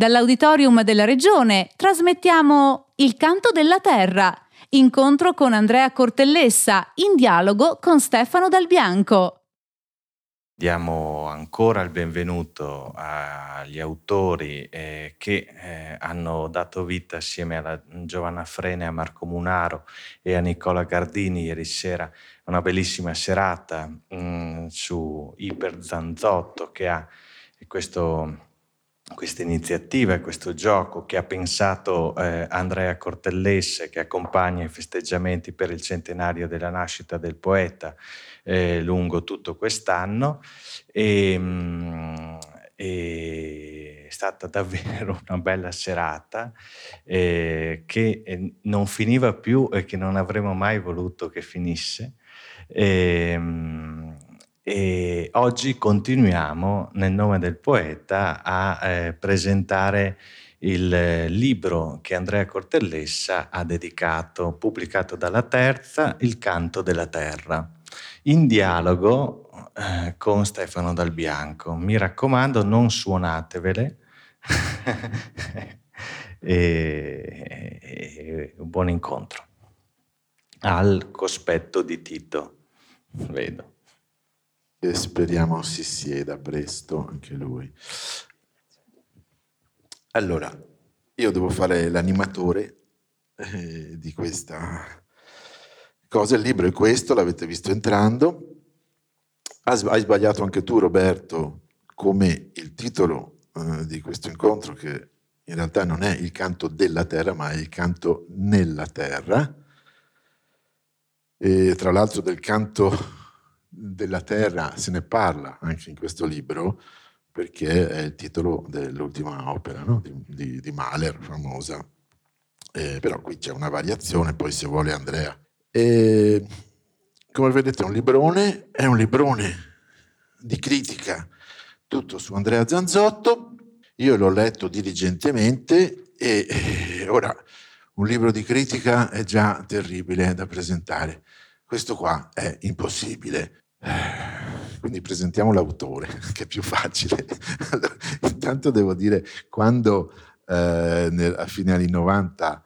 Dall'auditorium della regione trasmettiamo Il canto della terra, incontro con Andrea Cortellessa, in dialogo con Stefano Dal Bianco. Diamo ancora il benvenuto agli autori eh, che eh, hanno dato vita assieme a Giovanna Frene, a Marco Munaro e a Nicola Gardini ieri sera una bellissima serata mh, mm, su Iper Zanzotto che ha questo questa iniziativa e questo gioco che ha pensato eh, Andrea Cortellesse, che accompagna i festeggiamenti per il centenario della nascita del poeta eh, lungo tutto quest'anno. E, mh, mm, e è stata davvero una bella serata eh, che eh, non finiva più e che non avremmo mai voluto che finisse. E, mh, mm, e oggi continuiamo nel nome del poeta a eh, presentare il libro che Andrea Cortellessa ha dedicato, pubblicato dalla Terza, Il canto della terra, in dialogo eh, con Stefano Dal Bianco. Mi raccomando, non suonatevele. e, e, un buon incontro. Al cospetto di Tito, vedo e speriamo si sieda presto anche lui. Allora, io devo fare l'animatore eh, di questa cosa, il libro è questo, l'avete visto entrando. Hai sbagliato anche tu Roberto come il titolo eh, di questo incontro che in realtà non è il canto della terra ma è il canto nella terra. E tra l'altro del canto della terra se ne parla anche in questo libro perché è il titolo dell'ultima opera no? di, di, di, Mahler, famosa. Eh, però qui c'è una variazione, poi se vuole Andrea. E, come vedete è un librone, è un librone di critica, tutto su Andrea Zanzotto. Io l'ho letto diligentemente e, e ora un libro di critica è già terribile da presentare. Questo qua è impossibile. Quindi presentiamo l'autore, che è più facile. Intanto devo dire, quando eh, nel, a fine anni 90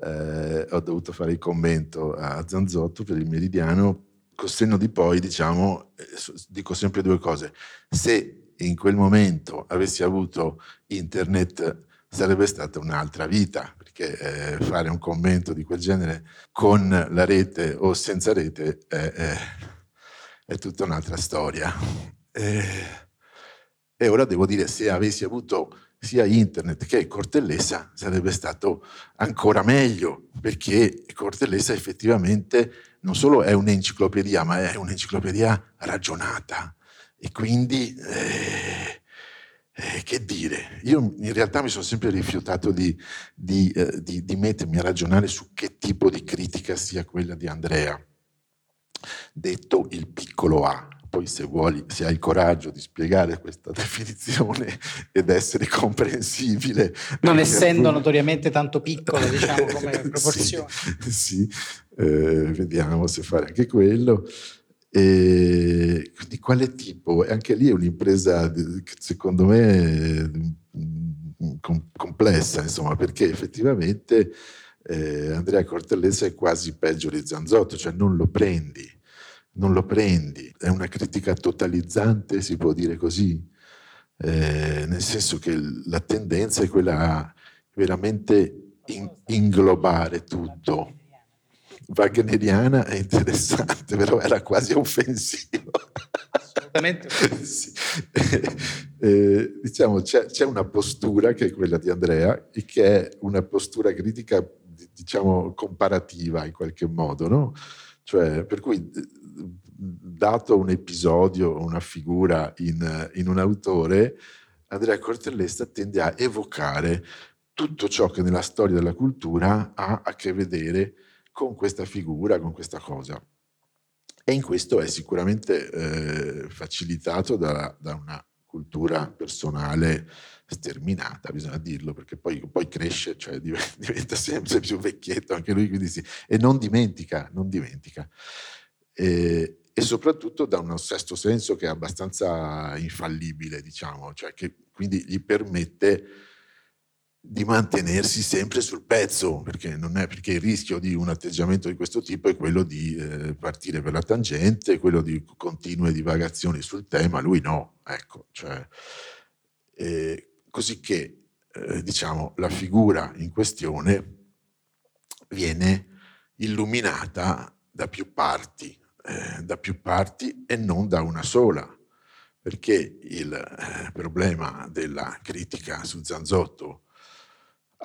eh, ho dovuto fare il commento a Zanzotto per il Meridiano, col senno di poi, diciamo, eh, dico sempre due cose. Se in quel momento avessi avuto internet sarebbe stata un'altra vita, perché eh, fare un commento di quel genere con la rete o senza rete è è tutta un'altra storia. E, e ora devo dire, se avessi avuto sia internet che Cortellessa sarebbe stato ancora meglio, perché Cortellessa effettivamente non solo è un'enciclopedia, ma è un'enciclopedia ragionata. E quindi, eh, eh, che dire, io in realtà mi sono sempre rifiutato di, di, eh, di, di mettermi a ragionare su che tipo di critica sia quella di Andrea detto il piccolo A. Poi se vuoi, se hai il coraggio di spiegare questa definizione ed essere comprensibile. Non essendo notoriamente tanto piccolo, diciamo, come proporzione. sì, sì. Eh, vediamo se fare anche quello. E di quale tipo? Anche lì è un'impresa, secondo me, complessa, insomma, perché effettivamente eh, Andrea Cortellessa è quasi peggio di Zanzotto, cioè non lo prendi non lo prendi, è una critica totalizzante, si può dire così, eh, nel senso che la tendenza è quella a veramente in, inglobare tutto. Wagneriana è interessante, però era quasi offensivo. Assolutamente. sì. eh, diciamo, c'è, c'è, una postura che è quella di Andrea e che è una postura critica, diciamo, comparativa in qualche modo, no? Cioè, per cui dato un episodio, una figura in, in un autore, Andrea Cortellesta tende a evocare tutto ciò che nella storia della cultura ha a che vedere con questa figura, con questa cosa. E in questo è sicuramente eh, facilitato da, da, una cultura personale sterminata, bisogna dirlo, perché poi, poi cresce, cioè diventa sempre più vecchietto anche lui, sì, e non dimentica, non dimentica. E, e soprattutto da un sesto senso che è abbastanza infallibile, diciamo, cioè che quindi gli permette di mantenersi sempre sul pezzo, perché, è, perché il rischio di un atteggiamento di questo tipo è quello di eh, partire per la tangente, quello di continue divagazioni sul tema, lui no, ecco, cioè, eh, così che eh, diciamo, la figura in questione viene illuminata da più parti, eh, da più parti e non da una sola, perché il eh, problema della critica su Zanzotto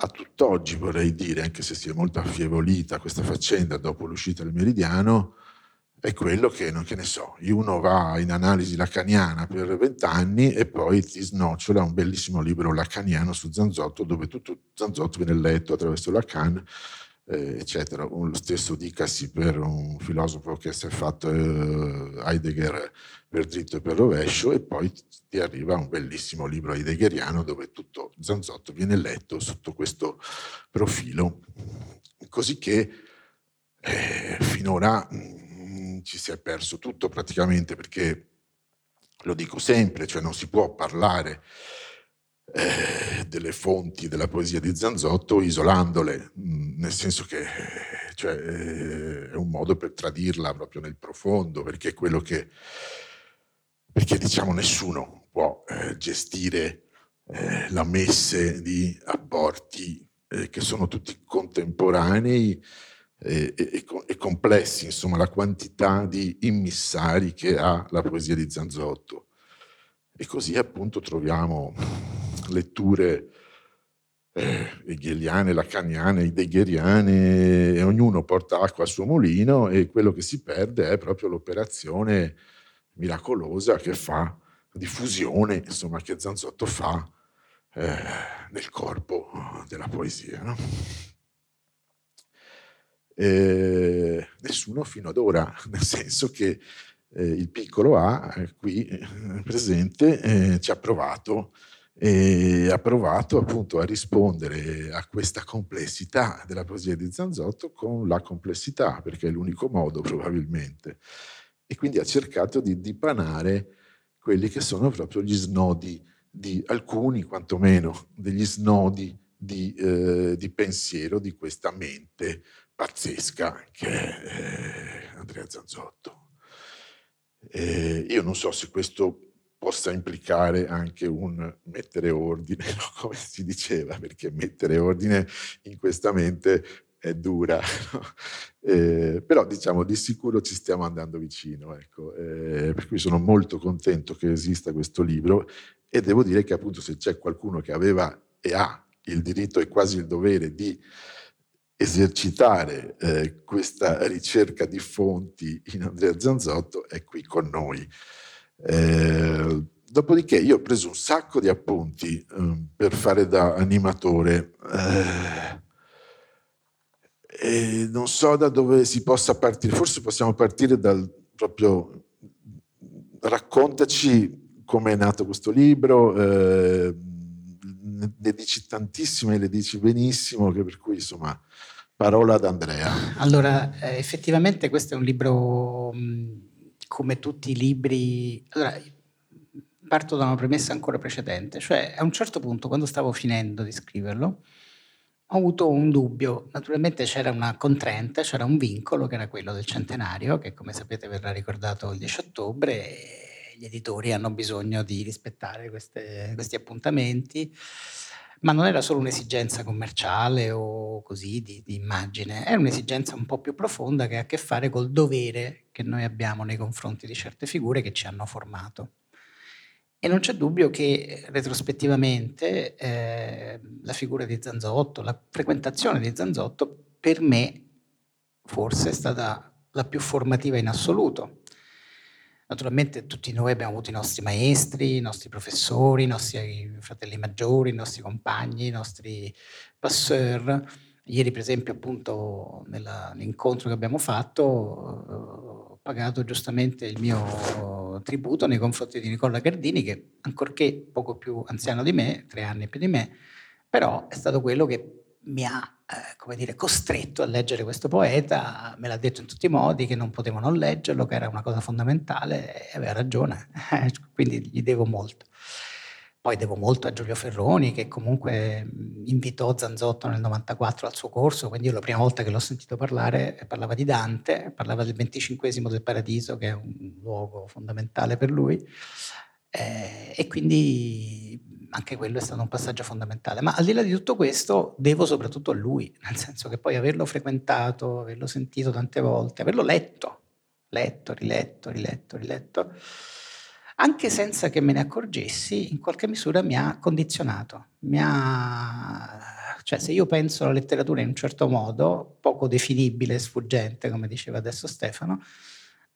a tutt'oggi vorrei dire, anche se si è molto affievolita questa faccenda dopo l'uscita del Meridiano, è quello che, non che ne so, uno va in analisi lacaniana per vent'anni e poi ti snocciola un bellissimo libro lacaniano su Zanzotto, dove tutto Zanzotto viene letto attraverso Lacan eh, eccetera. Lo stesso dicasi per un filosofo che si è fatto eh, Heidegger per dritto e per rovescio e poi ti arriva un bellissimo libro heideggeriano dove tutto Zanzotto viene letto sotto questo profilo. Così che eh, finora mh, mm, ci si è perso tutto praticamente perché, lo dico sempre, cioè non si può parlare eh, delle fonti della poesia di Zanzotto isolandole, mm, nel senso che cioè, eh, è un modo per tradirla proprio nel profondo, perché è quello che, perché diciamo nessuno può eh, gestire eh, la messe di apporti eh, che sono tutti contemporanei e, e, e, complessi, insomma la quantità di immissari che ha la poesia di Zanzotto. E così appunto troviamo letture eh, hegeliane, lacaniane, heideggeriane, e ognuno porta acqua al suo mulino e quello che si perde è proprio l'operazione miracolosa che fa, diffusione, insomma, che Zanzotto fa eh, nel corpo della poesia. No? Eh, nessuno fino ad ora, nel senso che eh, il piccolo A eh, qui eh, presente eh, ci ha provato e ha provato appunto a rispondere a questa complessità della poesia di Zanzotto con la complessità, perché è l'unico modo probabilmente. E quindi ha cercato di dipanare quelli che sono proprio gli snodi di alcuni, quantomeno, degli snodi di, eh, di pensiero di questa mente pazzesca che è eh, Andrea Zanzotto. Eh, io non so se questo possa implicare anche un mettere ordine, no? come si diceva, perché mettere ordine in questa mente è dura, no? eh, però diciamo di sicuro ci stiamo andando vicino, ecco. eh, per cui sono molto contento che esista questo libro e devo dire che appunto se c'è qualcuno che aveva e ha il diritto e quasi il dovere di esercitare eh, questa ricerca di fonti in Andrea Zanzotto è qui con noi. Eh, dopodiché io ho preso un sacco di appunti eh, per fare da animatore eh, non so da dove si possa partire, forse possiamo partire dal proprio raccontaci come è nato questo libro, eh, ne dici tantissime, le dici benissimo, che per cui insomma parola ad Andrea. Allora, eh, effettivamente questo è un libro come tutti i libri... Allora, parto da una premessa ancora precedente, cioè a un certo punto, quando stavo finendo di scriverlo, ho avuto un dubbio. Naturalmente c'era una contraente, c'era un vincolo che era quello del centenario, che come sapete verrà ricordato il 10 ottobre. E gli editori hanno bisogno di rispettare queste, questi appuntamenti ma non era solo un'esigenza commerciale o così di, di, immagine, era un'esigenza un po' più profonda che ha a che fare col dovere che noi abbiamo nei confronti di certe figure che ci hanno formato. E non c'è dubbio che retrospettivamente eh, la figura di Zanzotto, la frequentazione di Zanzotto, per me forse è stata la più formativa in assoluto Naturalmente tutti noi abbiamo avuto i nostri maestri, i nostri professori, i nostri fratelli maggiori, i nostri compagni, i nostri passeur. Ieri per esempio appunto nell'incontro che abbiamo fatto ho pagato giustamente il mio tributo nei confronti di Nicola Gardini che ancorché poco più anziano di me, tre anni più di me, però è stato quello che mi ha eh, come dire, costretto a leggere questo poeta, me l'ha detto in tutti i modi che non potevo non leggerlo, che era una cosa fondamentale e aveva ragione, quindi gli devo molto. Poi devo molto a Giulio Ferroni che comunque invitò Zanzotto nel 94 al suo corso, quindi io la prima volta che l'ho sentito parlare parlava di Dante, parlava del 25 del Paradiso, che è un luogo fondamentale per lui, eh, e quindi anche quello è stato un passaggio fondamentale. Ma al di là di tutto questo, devo soprattutto a lui, nel senso che poi averlo frequentato, averlo sentito tante volte, averlo letto, letto, riletto, riletto, riletto, anche senza che me ne accorgessi, in qualche misura mi ha condizionato. Mi ha... Cioè, se io penso alla letteratura in un certo modo, poco definibile, sfuggente, come diceva adesso Stefano,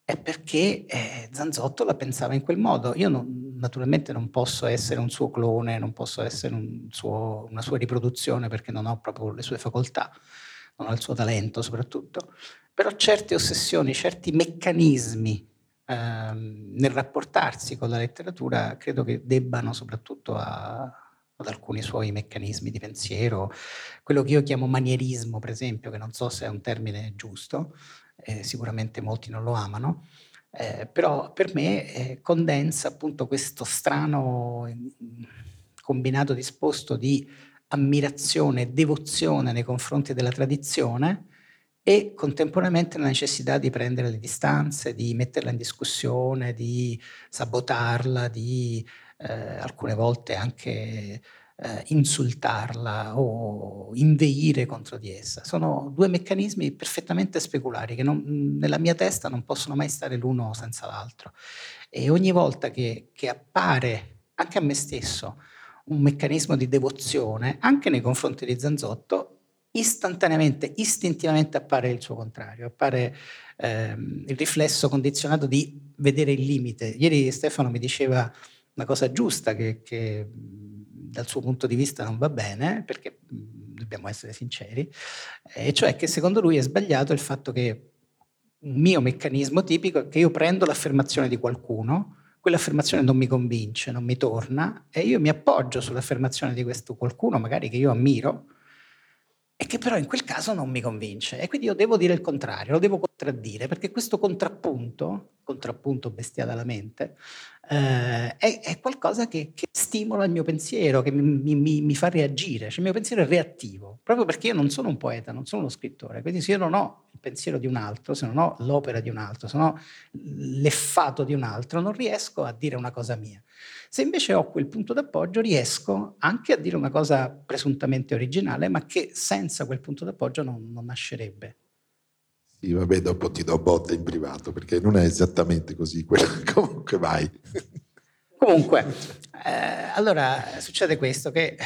è perché eh, Zanzotto la pensava in quel modo. Io non, naturalmente non posso essere un suo clone, non posso essere un suo, una sua riproduzione perché non ho proprio le sue facoltà, non ho il suo talento soprattutto, però certe ossessioni, certi meccanismi ehm, nel rapportarsi con la letteratura credo che debbano soprattutto a, ad alcuni suoi meccanismi di pensiero, quello che io chiamo manierismo, per esempio, che non so se è un termine giusto, eh, sicuramente molti non lo amano, eh, però per me eh, condensa appunto questo strano combinato disposto di ammirazione e devozione nei confronti della tradizione, e contemporaneamente la necessità di prendere le distanze, di metterla in discussione, di sabotarla, di eh, alcune volte anche eh, insultarla o inveire contro di essa. Sono due meccanismi perfettamente speculari che non, nella mia testa non possono mai stare l'uno senza l'altro. E ogni volta che, che appare anche a me stesso un meccanismo di devozione, anche nei confronti di Zanzotto, istantaneamente, istintivamente appare il suo contrario, appare ehm, il riflesso condizionato di vedere il limite. Ieri Stefano mi diceva una cosa giusta che, che dal suo punto di vista non va bene, perché dobbiamo essere sinceri, e cioè che secondo lui è sbagliato il fatto che un mio meccanismo tipico è che io prendo l'affermazione di qualcuno, quell'affermazione non mi convince, non mi torna, e io mi appoggio sull'affermazione di questo qualcuno, magari che io ammiro, e che però in quel caso non mi convince. E quindi io devo dire il contrario, lo devo contraddire, perché questo contrappunto, contrappunto bestiale alla mente, eh, è, è, qualcosa che, che, stimola il mio pensiero, che mi, mi, mi, fa reagire. Cioè il mio pensiero è reattivo, proprio perché io non sono un poeta, non sono uno scrittore. Quindi se io non ho il pensiero di un altro, se non ho l'opera di un altro, se non ho l'effato di un altro, non riesco a dire una cosa mia. Se invece ho quel punto d'appoggio, riesco anche a dire una cosa presuntamente originale, ma che senza quel punto d'appoggio non, non nascerebbe. Sì, vabbè, dopo ti do botte in privato, perché non è esattamente così. Comunque vai. Comunque, eh, allora succede questo, che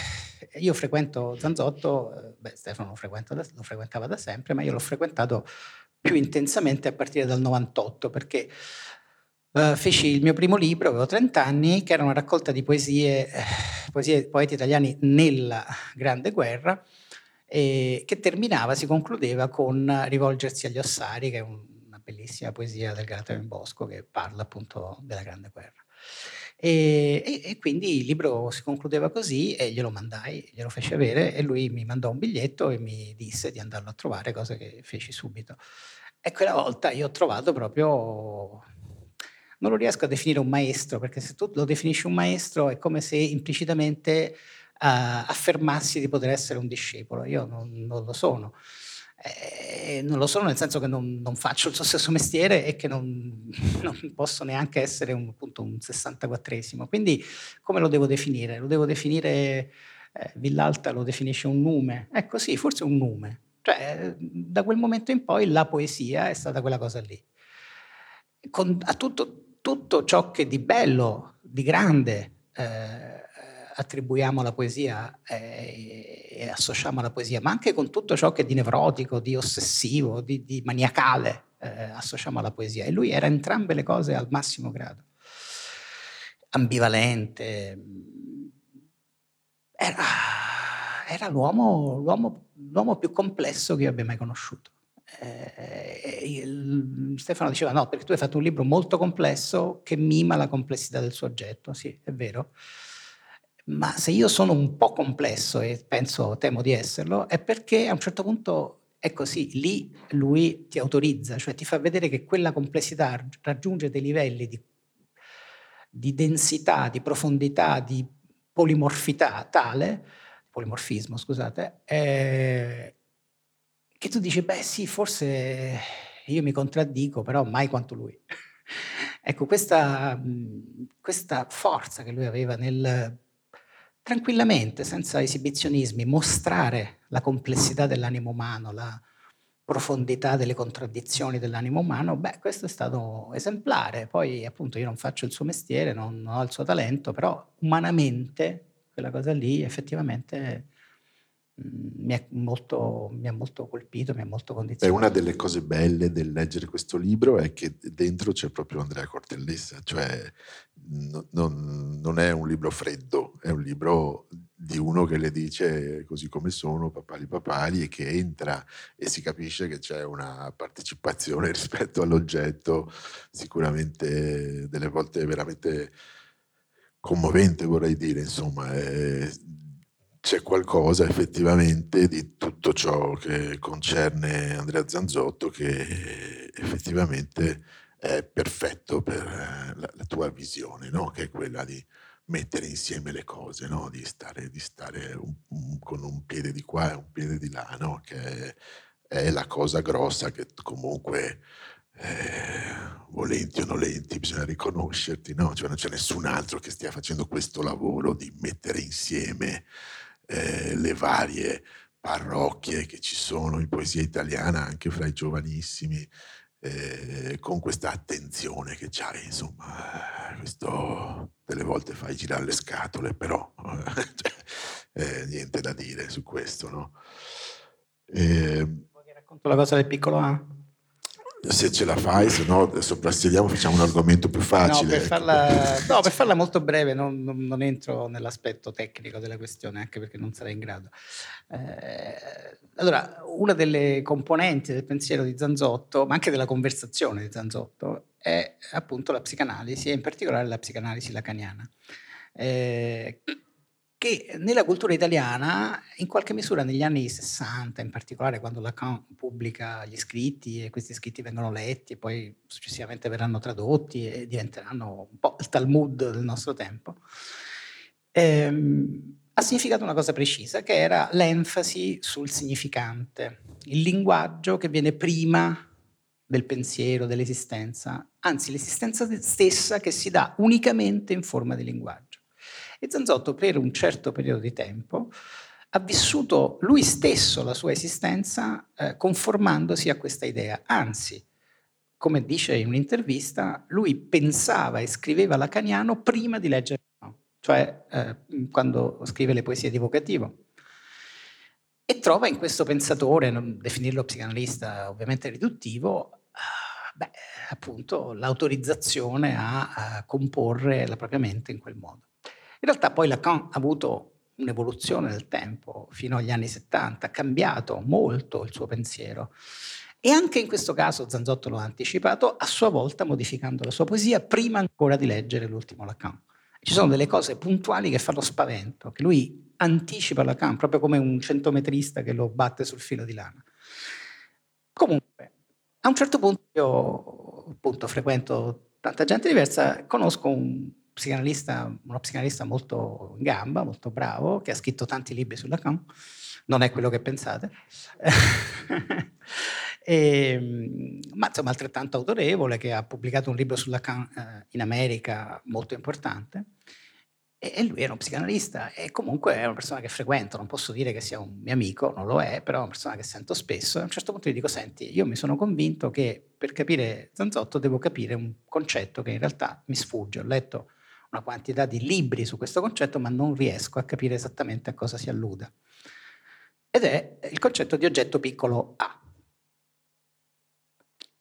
io frequento Zanzotto, eh, beh Stefano lo, da, lo frequentava da sempre, ma io l'ho frequentato più intensamente a partire dal 98, perché Uh, feci il mio primo libro, avevo 30 anni, che era una raccolta di poesie, eh, poesie poeti italiani nella Grande Guerra, eh, che terminava, si concludeva con Rivolgersi agli ossari, che è una bellissima poesia del Galateo in Bosco che parla appunto della Grande Guerra. E, e, e, quindi il libro si concludeva così e glielo mandai, glielo feci avere e lui mi mandò un biglietto e mi disse di andarlo a trovare, cosa che feci subito. E quella volta io ho trovato proprio non lo riesco a definire un maestro, perché se tu lo definisci un maestro è come se implicitamente uh, affermassi di poter essere un discepolo. Io non, non lo sono. Eh, non lo sono nel senso che non, non, faccio il suo stesso mestiere e che non, non posso neanche essere un, appunto, un 64esimo. Quindi come lo devo definire? Lo devo definire, eh, Villalta lo definisce un nume. Ecco sì, forse un nume. Cioè, da quel momento in poi la poesia è stata quella cosa lì. Con, a tutto, tutto ciò che di bello, di grande eh, attribuiamo alla poesia eh, e associamo alla poesia, ma anche con tutto ciò che di nevrotico, di ossessivo, di, di maniacale eh, associamo alla poesia. E lui era entrambe le cose al massimo grado. Ambivalente. Era, era l'uomo, l'uomo, l'uomo più complesso che io abbia mai conosciuto eh, il, Stefano diceva no, perché tu hai fatto un libro molto complesso che mima la complessità del suo oggetto, sì, è vero. Ma se io sono un po' complesso e penso, temo di esserlo, è perché a un certo punto è così, lì lui ti autorizza, cioè ti fa vedere che quella complessità raggiunge dei livelli di, di densità, di profondità, di polimorfità tale polimorfismo, scusate, eh, che tu dici, beh sì, forse io mi contraddico, però mai quanto lui. ecco, questa, questa forza che lui aveva nel tranquillamente, senza esibizionismi, mostrare la complessità dell'animo umano, la profondità delle contraddizioni dell'animo umano, beh, questo è stato esemplare. Poi, appunto, io non faccio il suo mestiere, non ho il suo talento, però umanamente quella cosa lì effettivamente mi, molto, mi, ha molto colpito, mi ha molto condizionato. Beh, una delle cose belle del leggere questo libro è che dentro c'è proprio Andrea Cortellessa, cioè no, non, non, è un libro freddo, è un libro di uno che le dice così come sono, papali papali, e che entra e si capisce che c'è una partecipazione rispetto all'oggetto, sicuramente delle volte veramente commovente vorrei dire, insomma, eh, c'è qualcosa effettivamente di tutto ciò che concerne Andrea Zanzotto che effettivamente è perfetto per eh, la, la tua visione, no? che è quella di mettere insieme le cose, no? di stare, di stare un, un, con un piede di qua e un piede di là, no? che è, è la cosa grossa che comunque eh, volenti o nolenti, bisogna riconoscerti, no? Cioè non c'è nessun altro che stia facendo questo lavoro di mettere insieme eh, le varie parrocchie che ci sono in poesia italiana, anche fra i giovanissimi, eh, con questa attenzione che c'hai, insomma, questo delle volte fai girare le scatole, però cioè, eh, niente da dire su questo, no? Eh, racconto la cosa del piccolo A? Se ce la fai, se no soprassediamo, facciamo un argomento più facile. No, per, ecco. farla, no, per farla, molto breve, non, non, non, entro nell'aspetto tecnico della questione, anche perché non sarei in grado. Eh, allora, una delle componenti del pensiero di Zanzotto, ma anche della conversazione di Zanzotto, è appunto la psicanalisi, e in particolare la psicanalisi lacaniana. Eh, che nella cultura italiana, in qualche misura negli anni 60, in particolare quando Lacan pubblica gli scritti e questi scritti vengono letti e poi successivamente verranno tradotti e diventeranno un po' il Talmud del nostro tempo, ehm, ha significato una cosa precisa, che era l'enfasi sul significante, il linguaggio che viene prima del pensiero, dell'esistenza, anzi l'esistenza stessa che si dà unicamente in forma di linguaggio. E Zanzotto per un certo periodo di tempo ha vissuto lui stesso la sua esistenza eh, conformandosi a questa idea. Anzi, come dice in un'intervista, lui pensava e scriveva lacaniano prima di leggere, cioè eh, quando scrive le poesie di Vocativo. E trova in questo pensatore, non definirlo psicanalista ovviamente riduttivo, eh, beh, appunto l'autorizzazione a, a comporre la propria mente in quel modo. In realtà poi Lacan ha avuto un'evoluzione nel tempo, fino agli anni 70, ha cambiato molto il suo pensiero. E anche in questo caso Zanzotto lo ha anticipato, a sua volta modificando la sua poesia prima ancora di leggere l'ultimo Lacan. Ci sono delle cose puntuali che fanno spavento, che lui anticipa Lacan, proprio come un centometrista che lo batte sul filo di lana. Comunque, a un certo punto io appunto frequento tanta gente diversa, conosco un psicanalista, uno psicanalista molto in gamba, molto bravo, che ha scritto tanti libri sulla Lacan, non è quello che pensate, e, ehm, ma insomma altrettanto autorevole, che ha pubblicato un libro sulla Lacan eh, in America molto importante. E lui è uno psicanalista e comunque è una persona che frequento, non posso dire che sia un mio amico, non lo è, però è una persona che sento spesso. E a un certo punto gli dico, senti, io mi sono convinto che per capire Zanzotto devo capire un concetto che in realtà mi sfugge. Ho letto una quantità di libri su questo concetto, ma non riesco a capire esattamente a cosa si alluda. Ed è il concetto di oggetto piccolo A.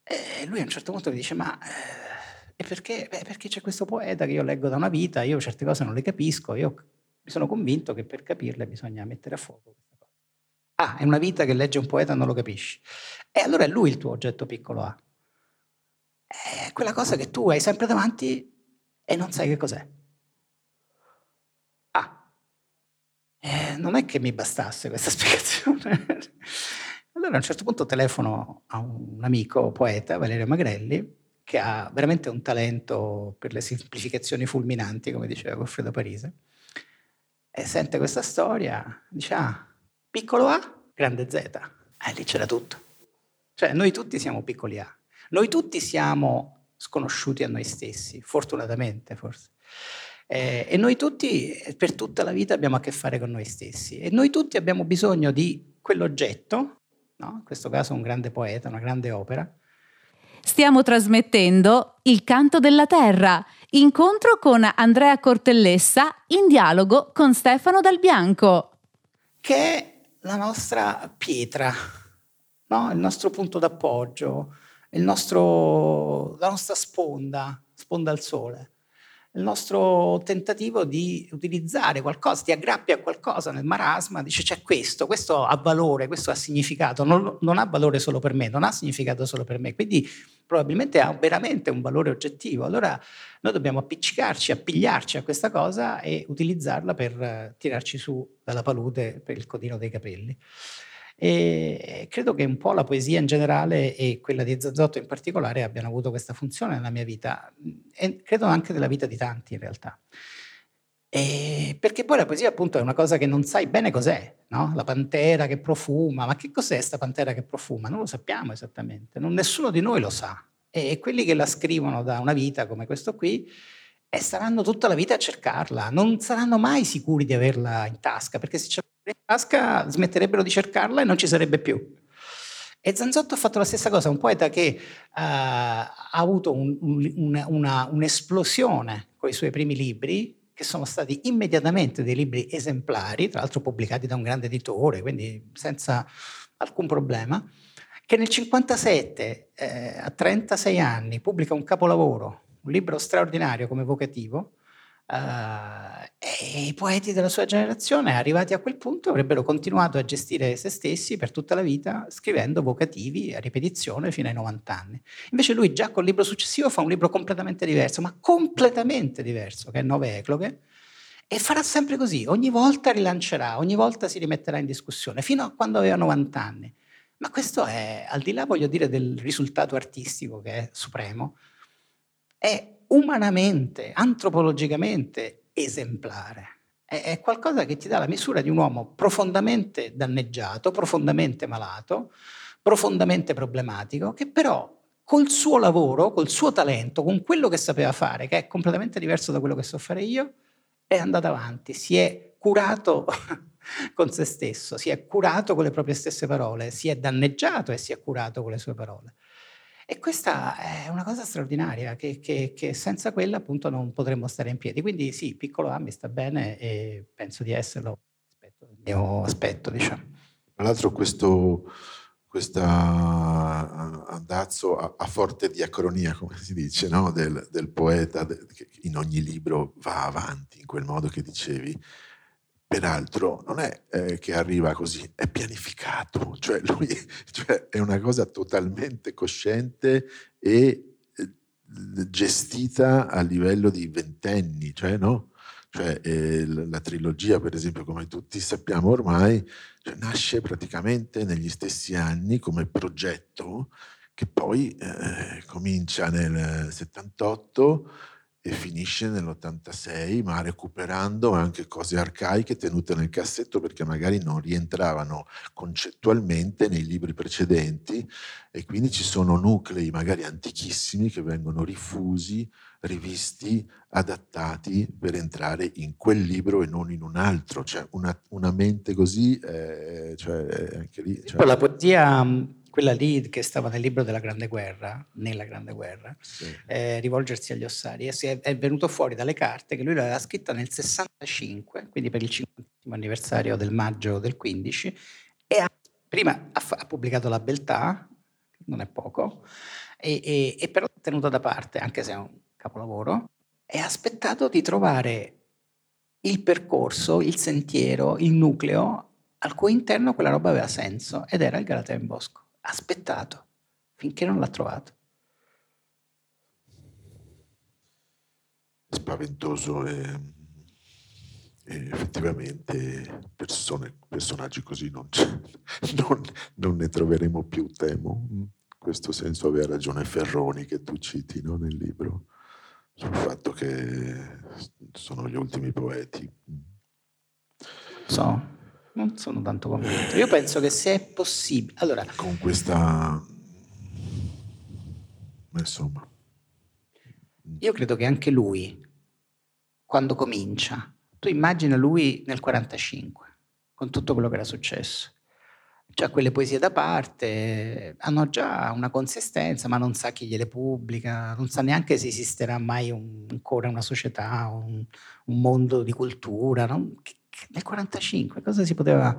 E lui a un certo punto mi dice, ma eh, perché? Beh, perché c'è questo poeta che io leggo da una vita, io certe cose non le capisco, io mi sono convinto che per capirle bisogna mettere a fuoco. Ah, è una vita che legge un poeta e non lo capisci. E allora è lui il tuo oggetto piccolo A. È quella cosa che tu hai sempre davanti e non sai che cos'è. Ah, eh, non è che mi bastasse questa spiegazione. allora a un certo punto telefono a un amico poeta, Valerio Magrelli, che ha veramente un talento per le semplificazioni fulminanti, come diceva Goffredo Parise. e sente questa storia, dice ah, piccolo A, grande Z. E lì c'era tutto. Cioè noi tutti siamo piccoli A. Noi tutti siamo sconosciuti a noi stessi, fortunatamente forse. Eh, e noi tutti per tutta la vita abbiamo a che fare con noi stessi e noi tutti abbiamo bisogno di quell'oggetto, no? in questo caso un grande poeta, una grande opera. Stiamo trasmettendo Il canto della terra, incontro con Andrea Cortellessa in dialogo con Stefano Dal Bianco. Che è la nostra pietra, no? il nostro punto d'appoggio, nostro, la nostra sponda, sponda al sole il nostro tentativo di utilizzare qualcosa, ti aggrappi a qualcosa nel marasma, dice c'è questo, questo ha valore, questo ha significato, non, non, ha valore solo per me, non ha significato solo per me, quindi probabilmente ha veramente un valore oggettivo. Allora noi dobbiamo appiccicarci, appigliarci a questa cosa e utilizzarla per tirarci su dalla palude per il codino dei capelli. E credo che un po' la poesia in generale e quella di Zazzotto in particolare abbiano avuto questa funzione nella mia vita e credo anche nella vita di tanti in realtà. E perché poi la poesia appunto è una cosa che non sai bene cos'è, no? La pantera che profuma, ma che cos'è questa pantera che profuma? Non lo sappiamo esattamente, non, nessuno di noi lo sa. E quelli che la scrivono da una vita come questo qui e staranno tutta la vita a cercarla, non saranno mai sicuri di averla in tasca, perché se ce in tasca smetterebbero di cercarla e non ci sarebbe più. E Zanzotto ha fatto la stessa cosa, un poeta che uh, ha avuto un, un, una, un'esplosione con i suoi primi libri, che sono stati immediatamente dei libri esemplari, tra l'altro pubblicati da un grande editore, quindi senza alcun problema, che nel 1957, eh, a 36 anni, pubblica un capolavoro, un libro straordinario come vocativo, Uh, e i poeti della sua generazione, arrivati a quel punto, avrebbero continuato a gestire se stessi per tutta la vita, scrivendo vocativi a ripetizione fino ai 90 anni. Invece lui già col libro successivo fa un libro completamente diverso, ma completamente diverso, che è Nove Ecloghe, e farà sempre così, ogni volta rilancerà, ogni volta si rimetterà in discussione, fino a quando aveva 90 anni. Ma questo è, al di là, voglio dire, del risultato artistico che è supremo, è umanamente, antropologicamente esemplare. È, è qualcosa che ti dà la misura di un uomo profondamente danneggiato, profondamente malato, profondamente problematico, che però col suo lavoro, col suo talento, con quello che sapeva fare, che è completamente diverso da quello che so fare io, è andato avanti, si è curato con se stesso, si è curato con le proprie stesse parole, si è danneggiato e si è curato con le sue parole. E questa è una cosa straordinaria che, che, che, senza quella appunto non potremmo stare in piedi. Quindi sì, piccolo A mi sta bene e penso di esserlo rispetto al mio aspetto, diciamo. Tra l'altro questo andazzo a, a, forte diacronia, come si dice, no? del, del, poeta de, che in ogni libro va avanti in quel modo che dicevi, peraltro non è eh, che arriva così, è pianificato, cioè lui cioè è una cosa totalmente cosciente e eh, gestita a livello di ventenni, cioè no? Cioè, eh, la trilogia, per esempio, come tutti sappiamo ormai, cioè, nasce praticamente negli stessi anni come progetto che poi eh, comincia nel 78 e finisce nell'86, ma recuperando anche cose arcaiche tenute nel cassetto perché magari non rientravano concettualmente nei libri precedenti e quindi ci sono nuclei magari antichissimi che vengono rifusi, rivisti, adattati per entrare in quel libro e non in un altro, cioè una, una mente così, eh, cioè anche lì... Cioè... La poesia quella lì che stava nel libro della Grande Guerra, nella Grande Guerra, sì. eh, rivolgersi agli ossari, è, è, venuto fuori dalle carte che lui l'aveva scritta nel 65, quindi per il 50 anniversario del maggio del 15, e ha, prima ha, ha, pubblicato La Beltà, non è poco, e, e, e però l'ha tenuta da parte, anche se è un capolavoro, e ha aspettato di trovare il percorso, il sentiero, il nucleo al cui interno quella roba aveva senso ed era il Galatea in Bosco aspettato finché non l'ha trovato. Spaventoso e, e effettivamente persone, personaggi così non, non, non, ne troveremo più, temo. In questo senso aveva ragione Ferroni che tu citi no, nel libro sul fatto che sono gli ultimi poeti. So, non sono tanto convinto. Io penso che se è possibile... Allora, Con questa... Insomma, io credo che anche lui, quando comincia, tu immagina lui nel 45, con tutto quello che era successo. C'ha quelle poesie da parte, hanno già una consistenza, ma non sa chi gliele pubblica, non sa neanche se esisterà mai un- ancora una società, un, un mondo di cultura. no? Che- che- Nel 45 cosa si poteva,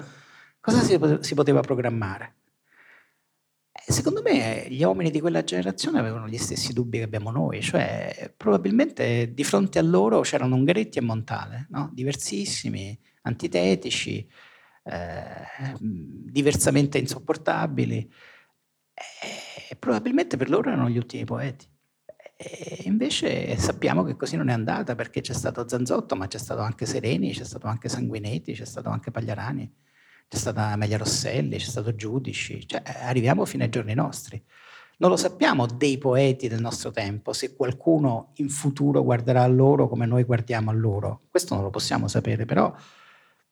cosa si si poteva programmare? Eh, Secondo me gli uomini di quella generazione avevano gli stessi dubbi che abbiamo noi, cioè probabilmente di fronte a loro c'erano Ungaretti e Montale, no? diversissimi, antitetici, eh, diversamente insopportabili, e probabilmente per loro erano gli ultimi poeti. E invece sappiamo che così non è andata perché c'è stato Zanzotto, ma c'è stato anche Sereni, c'è stato anche Sanguinetti, c'è stato anche Pagliarani, c'è stata Amelia Rosselli, c'è stato Giudici, cioè, arriviamo fino ai giorni nostri. Non lo sappiamo dei poeti del nostro tempo, se qualcuno in futuro guarderà a loro come noi guardiamo a loro. Questo non lo possiamo sapere, però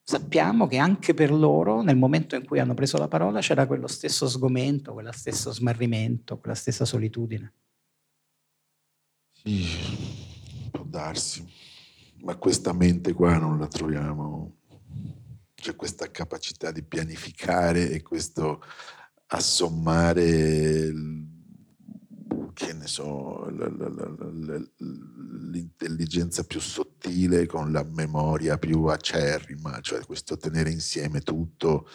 sappiamo che anche per loro, nel momento in cui hanno preso la parola, c'era quello stesso sgomento, quello stesso smarrimento, quella stessa solitudine. Può darsi, ma questa mente qua non la troviamo. C'è questa capacità di pianificare e questo assommare, che ne so, l'intelligenza più sottile con la memoria più acerrima, cioè questo tenere insieme tutto.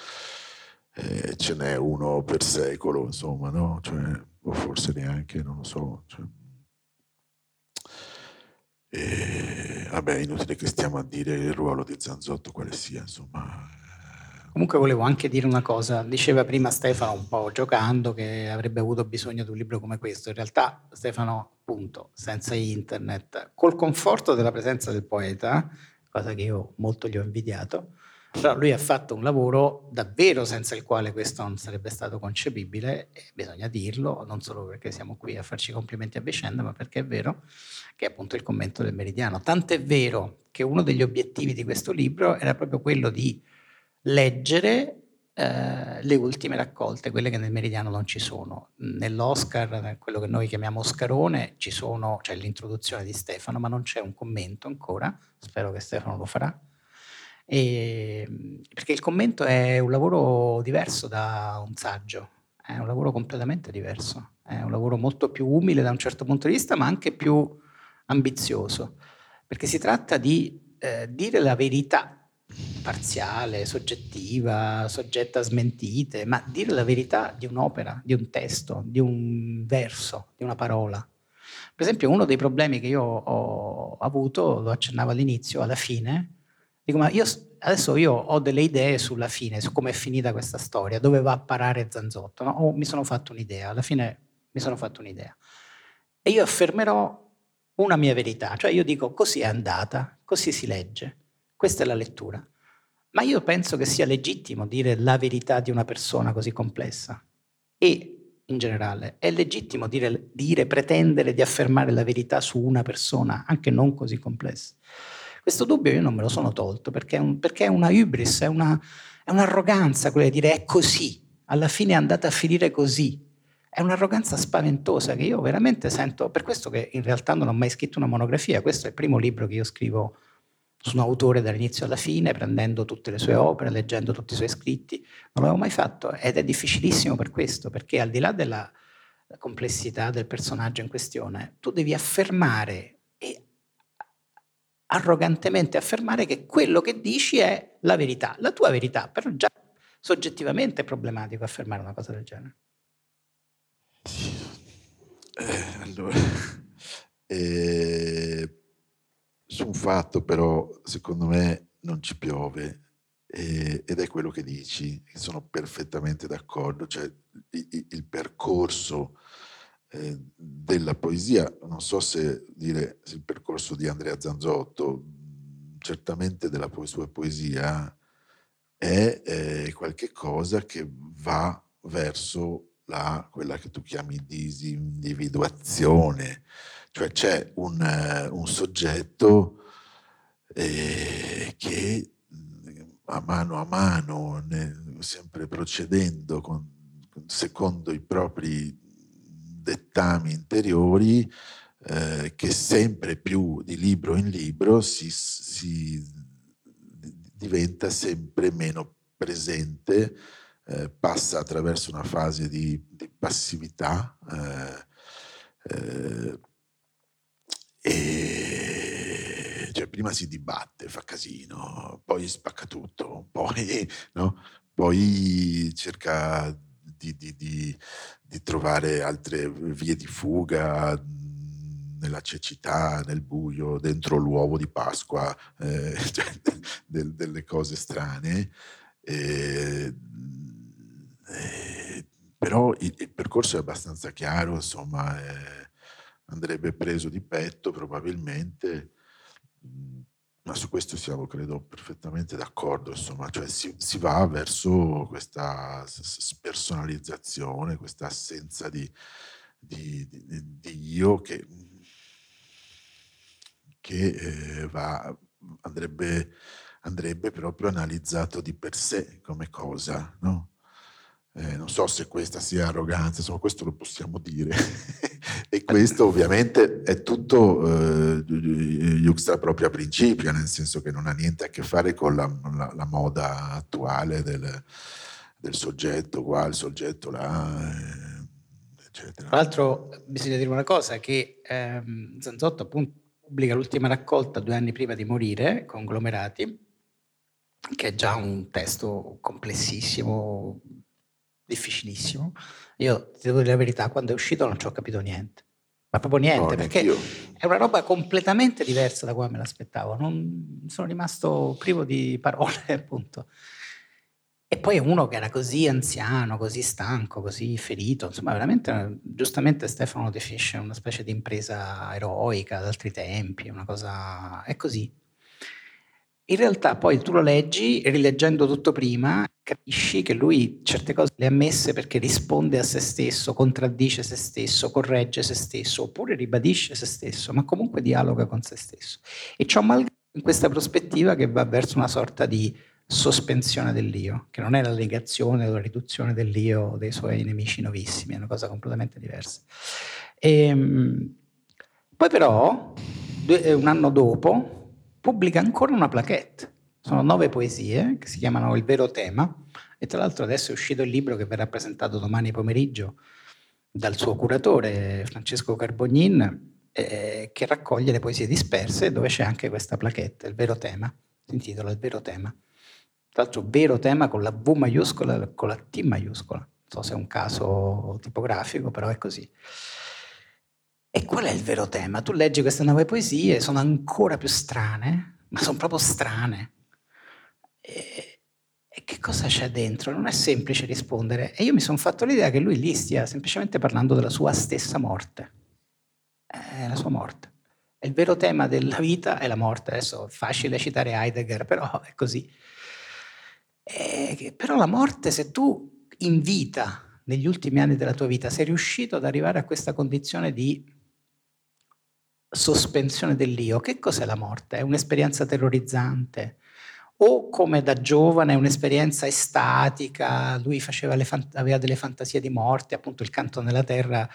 eh, ce n'è uno per secolo, insomma, no? Cioè, o forse neanche, non lo so. cioè. E, vabbè, inutile che stiamo a dire il ruolo di Zanzotto quale sia, insomma. Comunque volevo anche dire una cosa, diceva prima Stefano un po' giocando che avrebbe avuto bisogno di un libro come questo, in realtà Stefano appunto senza internet, col conforto della presenza del poeta, cosa che io molto gli ho invidiato, però lui ha fatto un lavoro davvero senza il quale questo non sarebbe stato concepibile e bisogna dirlo, non solo perché siamo qui a farci complimenti a vicenda, ma perché è vero che è appunto il commento del meridiano. Tant'è vero che uno degli obiettivi di questo libro era proprio quello di leggere eh, le ultime raccolte, quelle che nel Meridiano non ci sono. Nell'Oscar, nel- quello che noi chiamiamo Oscarone, ci sono, c'è l'introduzione di Stefano, ma non c'è un commento ancora, spero che Stefano lo farà. E- perché il commento è un lavoro diverso da un saggio, è un lavoro completamente diverso, è un lavoro molto più umile da un certo punto di vista, ma anche più ambizioso, perché si tratta di eh, dire la verità parziale, soggettiva, soggetta a smentite, ma dire la verità di un'opera, di un testo, di un verso, di una parola. Per esempio, uno dei problemi che io ho avuto, lo accennavo all'inizio, alla fine, dico, ma io adesso io ho delle idee sulla fine, su come è finita questa storia, dove va a parare Zanzotto, no? O mi sono fatto un'idea, alla fine mi sono fatto un'idea. E io affermerò una mia verità, cioè io dico così è andata, così si legge, questa è la lettura. Ma io penso che sia legittimo dire la verità di una persona così complessa. E in generale è legittimo dire, dire, pretendere di affermare la verità su una persona, anche non così complessa. Questo dubbio io non me lo sono tolto perché è, un, perché è una hubris, è, una, è un'arroganza quella di dire è così, alla fine è andata a finire così. È un'arroganza spaventosa che io veramente sento, per questo che in realtà non ho mai scritto una monografia, questo è il primo libro che io scrivo su un autore dall'inizio alla fine, prendendo tutte le sue opere, leggendo tutti i suoi scritti. Non l'avevo mai fatto ed è difficilissimo per questo, perché al di là della complessità del personaggio in questione, tu devi affermare arrogantemente affermare che quello che dici è la verità, la tua verità, però già soggettivamente è problematico affermare una cosa del genere. Eh, allora, eh, su un fatto però, secondo me, non ci piove eh, ed è quello che dici, sono perfettamente d'accordo, cioè il, il percorso eh, della poesia, non so se dire se il percorso di Andrea Zanzotto, certamente della sua poesia, è eh, qualche cosa che va verso la, quella che tu chiami disindividuazione, cioè c'è un, uh, un soggetto eh, che a mano a mano, ne, sempre procedendo con, secondo i propri dettami interiori, eh, che sempre più di libro in libro si, si diventa sempre meno presente, eh, passa attraverso una fase di, di passività eh, eh e cioè, prima si dibatte, fa casino, poi spacca tutto, poi, no? poi cerca di, di, di, di, trovare altre vie di fuga nella cecità, nel buio, dentro l'uovo di Pasqua, eh, cioè, del, delle cose strane. Eh, eh, però il, il, percorso è abbastanza chiaro, insomma, andrebbe preso di petto probabilmente, ma su questo siamo credo perfettamente d'accordo, insomma, cioè si, si va verso questa spersonalizzazione, questa assenza di, di, di, di io che che eh, va, andrebbe, andrebbe, proprio analizzato di per sé come cosa, no? Eh, non so se questa sia arroganza, insomma questo lo possiamo dire. e questo ovviamente è tutto eh, juxta propria principio, nel senso che non ha niente a che fare con la, la, la moda attuale del, del, soggetto qua, il soggetto là. Eh, eccetera. Tra l'altro bisogna dire una cosa, che ehm, Zanzotto appunto pubblica l'ultima raccolta due anni prima di morire, Conglomerati, che è già un testo complessissimo, difficilissimo. Io ti devo dire la verità, quando è uscito non ci ho capito niente. Ma proprio niente, no, perché io. è una roba completamente diversa da come me l'aspettavo. Non, sono rimasto privo di parole, appunto. E poi uno che era così anziano, così stanco, così ferito, insomma, veramente, giustamente Stefano definisce una specie di impresa eroica ad altri tempi, una cosa... è così. In realtà poi tu lo leggi, rileggendo tutto prima, capisci che lui certe cose le ha messe perché risponde a se stesso, contraddice se stesso, corregge se stesso, oppure ribadisce se stesso, ma comunque dialoga con se stesso. E ciò malgrado in questa prospettiva che va verso una sorta di sospensione dell'io, che non è la negazione o la riduzione dell'io dei suoi nemici novissimi, è una cosa completamente diversa. E, ehm, poi però, eh, un anno dopo, pubblica ancora una plaquette. Sono nove poesie che si chiamano Il vero tema e tra l'altro adesso è uscito il libro che verrà presentato domani pomeriggio dal suo curatore Francesco Carbognin eh, che raccoglie le poesie disperse dove c'è anche questa plaquette, Il vero tema, si intitola Il vero tema. Tra l'altro vero tema con la V maiuscola e con la T maiuscola. Non so se è un caso tipografico, però è così. E qual è il vero tema? Tu leggi queste nuove poesie, sono ancora più strane, ma sono proprio strane. E, e che cosa c'è dentro? Non è semplice rispondere. E io mi sono fatto l'idea che lui lì stia semplicemente parlando della sua stessa morte. È la sua morte. E il vero tema della vita è la morte. Adesso è facile citare Heidegger, però è così. Eh, però la morte, se tu in vita, negli ultimi anni della tua vita, sei riuscito ad arrivare a questa condizione di sospensione dell'io, che cos'è la morte? È un'esperienza terrorizzante? O come da giovane un'esperienza estatica, lui fant- aveva delle fantasie di morte, appunto il canto nella terra